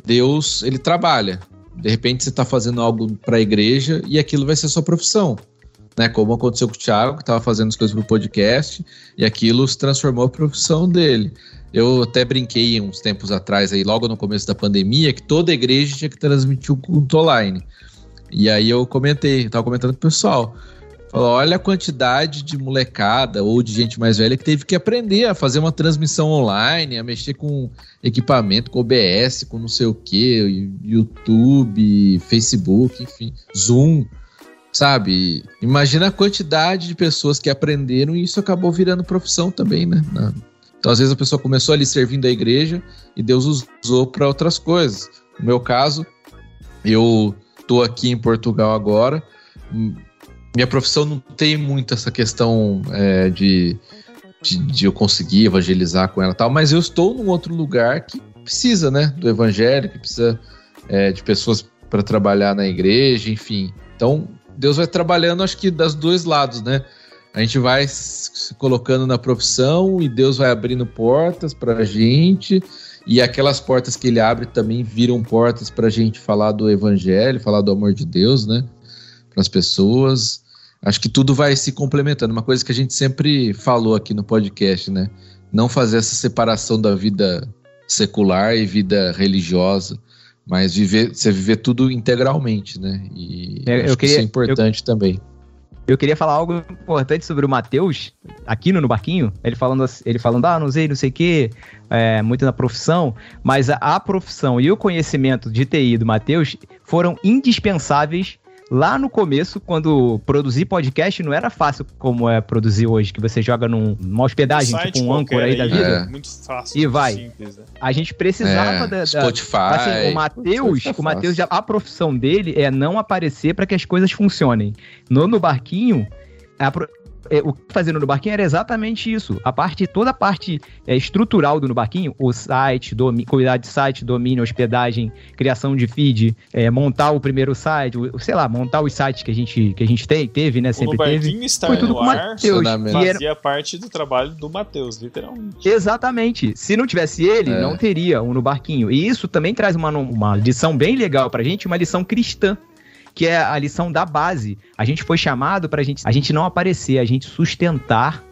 Deus, ele trabalha. De repente você está fazendo algo para a igreja e aquilo vai ser sua profissão. Né, como aconteceu com o Thiago, que estava fazendo as coisas para o podcast, e aquilo se transformou a profissão dele. Eu até brinquei uns tempos atrás, aí, logo no começo da pandemia, que toda igreja tinha que transmitir o culto online. E aí eu comentei, tava comentando com o pessoal. Falou, olha a quantidade de molecada ou de gente mais velha que teve que aprender a fazer uma transmissão online, a mexer com equipamento, com OBS, com não sei o que, YouTube, Facebook, enfim, Zoom, sabe? Imagina a quantidade de pessoas que aprenderam e isso acabou virando profissão também, né? Então, às vezes a pessoa começou ali servindo a igreja e Deus usou para outras coisas. No meu caso, eu aqui em Portugal agora. Minha profissão não tem muito essa questão é, de, de, de eu conseguir evangelizar com ela tal, mas eu estou num outro lugar que precisa, né, do evangelho, que precisa é, de pessoas para trabalhar na igreja, enfim. Então, Deus vai trabalhando, acho que das dois lados, né? A gente vai se colocando na profissão e Deus vai abrindo portas para a gente. E aquelas portas que ele abre também viram portas para a gente falar do evangelho, falar do amor de Deus, né? Para as pessoas. Acho que tudo vai se complementando. Uma coisa que a gente sempre falou aqui no podcast, né? Não fazer essa separação da vida secular e vida religiosa, mas viver, você viver tudo integralmente, né? E É, eu acho que isso queria- é importante também. Eu queria falar algo importante sobre o Matheus, aqui no, no Barquinho, ele falando, ele falando, ah, não sei, não sei o quê, é, muito na profissão, mas a, a profissão e o conhecimento de TI do Matheus foram indispensáveis lá no começo, quando produzir podcast não era fácil como é produzir hoje, que você joga num, numa hospedagem, Site tipo um âncora aí da vida. É. Muito fácil, E vai. simples, né? A gente precisava É, da, da, Spotify. Assim, o Matheus, Spotify o Matheus, a profissão dele é não aparecer para que as coisas funcionem. No, no barquinho, a é, o que fazendo no barquinho era exatamente isso. A parte, toda a parte é, estrutural do no barquinho, o site, domi, cuidar de site, domínio, hospedagem, criação de feed, é, montar o primeiro site, o- sei lá, montar os sites que a gente, que a gente tem, teve, né? O Sempre No teve. Barquinho estar Foi tudo no com o Matheus. E era- fazia parte do trabalho do Matheus, literalmente. Exatamente. Se não tivesse ele, É. não teria um no barquinho. E isso também traz uma, uma lição bem legal pra gente, uma lição cristã, que é a lição da base. A gente foi chamado pra gente, a gente não aparecer, a gente sustentar.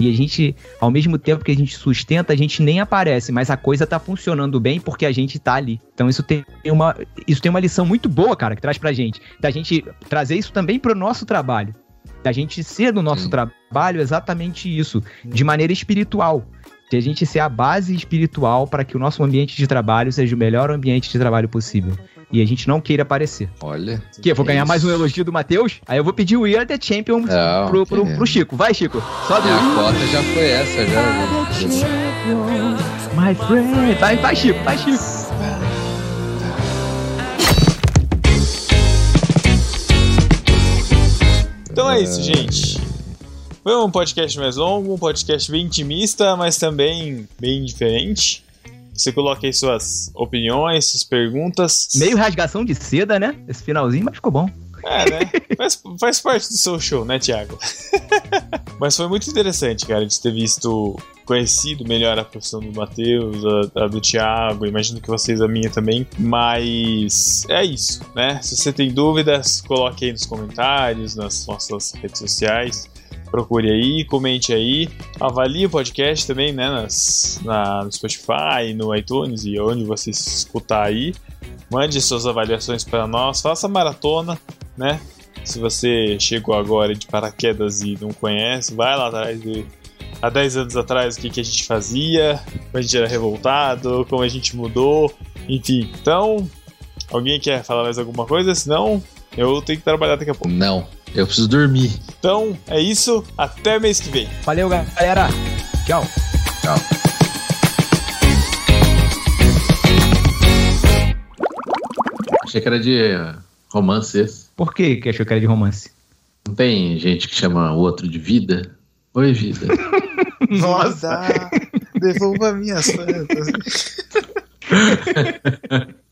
E a gente, ao mesmo tempo que a gente sustenta, a gente nem aparece, mas a coisa tá funcionando bem porque a gente tá ali. Então isso tem uma, isso tem uma lição muito boa, cara, que traz pra gente. Da gente trazer isso também pro nosso trabalho. Da gente ser no nosso Sim. trabalho exatamente isso, de maneira espiritual de a gente ser a base espiritual para que o nosso ambiente de trabalho seja o melhor ambiente de trabalho possível. E a gente não queira aparecer. Olha. Que eu vou ganhar isso. mais um elogio do Matheus? Aí eu vou pedir o We Are The Champion Não, pro, pro, pro Chico. Vai, Chico. Sobe Minha o cota já foi essa, já. My friend. Vai, vai, Chico. Vai, Chico. Então é isso, gente. Foi um podcast mais longo, um podcast bem intimista, mas também bem diferente. Você coloca aí suas opiniões, suas perguntas. Meio rasgação de seda, né? Esse finalzinho, mas ficou bom. É, né? Faz, faz parte do seu show, né, Thiago? Mas foi muito interessante, cara, de ter visto, conhecido melhor a profissão do Matheus, a, a do Thiago, imagino que vocês a minha também. Mas é isso, né? Se você tem dúvidas, coloque aí nos comentários, nas nossas redes sociais. Procure aí, comente aí, avalie o podcast também, né? Nas, na, no Spotify, no iTunes e onde você escutar aí. Mande suas avaliações para nós, faça maratona, né? Se você chegou agora de paraquedas e não conhece, vai lá atrás de há 10 anos atrás o que, que a gente fazia, como a gente era revoltado, como a gente mudou, enfim. Então, alguém quer falar mais alguma coisa? Senão, eu tenho que trabalhar daqui a pouco. Não, eu preciso dormir. Então, é isso. Até mês que vem. Valeu, galera. Tchau. Tchau. Achei que era de romance esse. Por que que achou que era de romance? Não tem gente que chama o outro de vida? Oi, vida. Nossa! Devolva minhas plantas.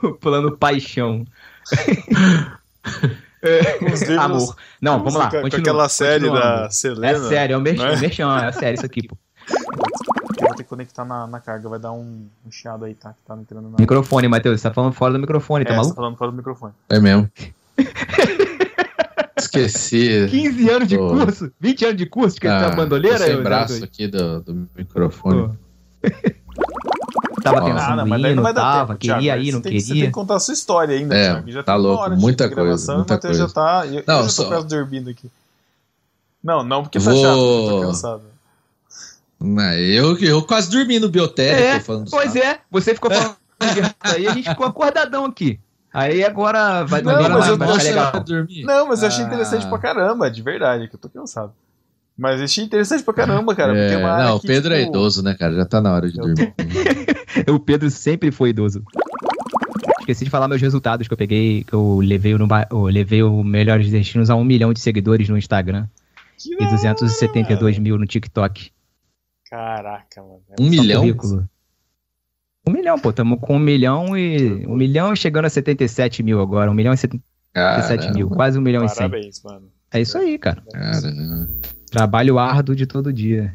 O plano paixão. Livros- Amor. Não, vamos lá. Com, com aquela série da Selena. É sério, é um merchan, né? merchan, é sério isso aqui, pô. Eu vou ter que conectar na, na carga, vai dar um, um chiado aí, tá? Que tá entrando na. Microfone, Matheus, você tá falando fora do microfone, é, tá você tá maluco? falando fora do microfone. É mesmo. Esqueci. 15 anos de curso, 20 anos de curso, que Ah, a bandoleira? eu- braço aqui do, do microfone. Tava Ah, pensando Ah, não, mas em daí ir, não não vai dar tava, tempo, Thiago. queria Aí ir, você não tem que- Você tem queria. que contar a sua história ainda, É, Thiago. Já tá louco, muita gravação, coisa, muita Matheus já coisa. tá. Eu, Não, eu já só- tô quase dormindo aqui. Não, não porque tá Vou- chato, eu tô cansado. Não, eu, eu quase dormi no biotério, É, Pois só. é, você ficou falando de aí a gente ficou acordadão aqui. Aí agora vai Não, agora mas eu vai dormir. Não, mas eu achei Ah. interessante pra caramba, de verdade, que eu tô cansado. Mas achei interessante pra caramba, cara. porque é É, não, o que, Pedro é tipo, idoso, né, cara? Já tá na hora de dormir. O Pedro sempre foi idoso. Esqueci de falar meus resultados que eu peguei, que eu levei, ba- eu levei o Melhores Destinos a um milhão de seguidores no Instagram que e da 272 mil no TikTok. Caraca, mano. Um milhão? currículo. Um milhão, pô, tamo com um milhão e. Um milhão chegando a 77 mil agora. Um milhão e 77 mil. Quase um milhão e cem. Parabéns, mano. É isso aí, cara. Cara, Trabalho árduo de todo dia.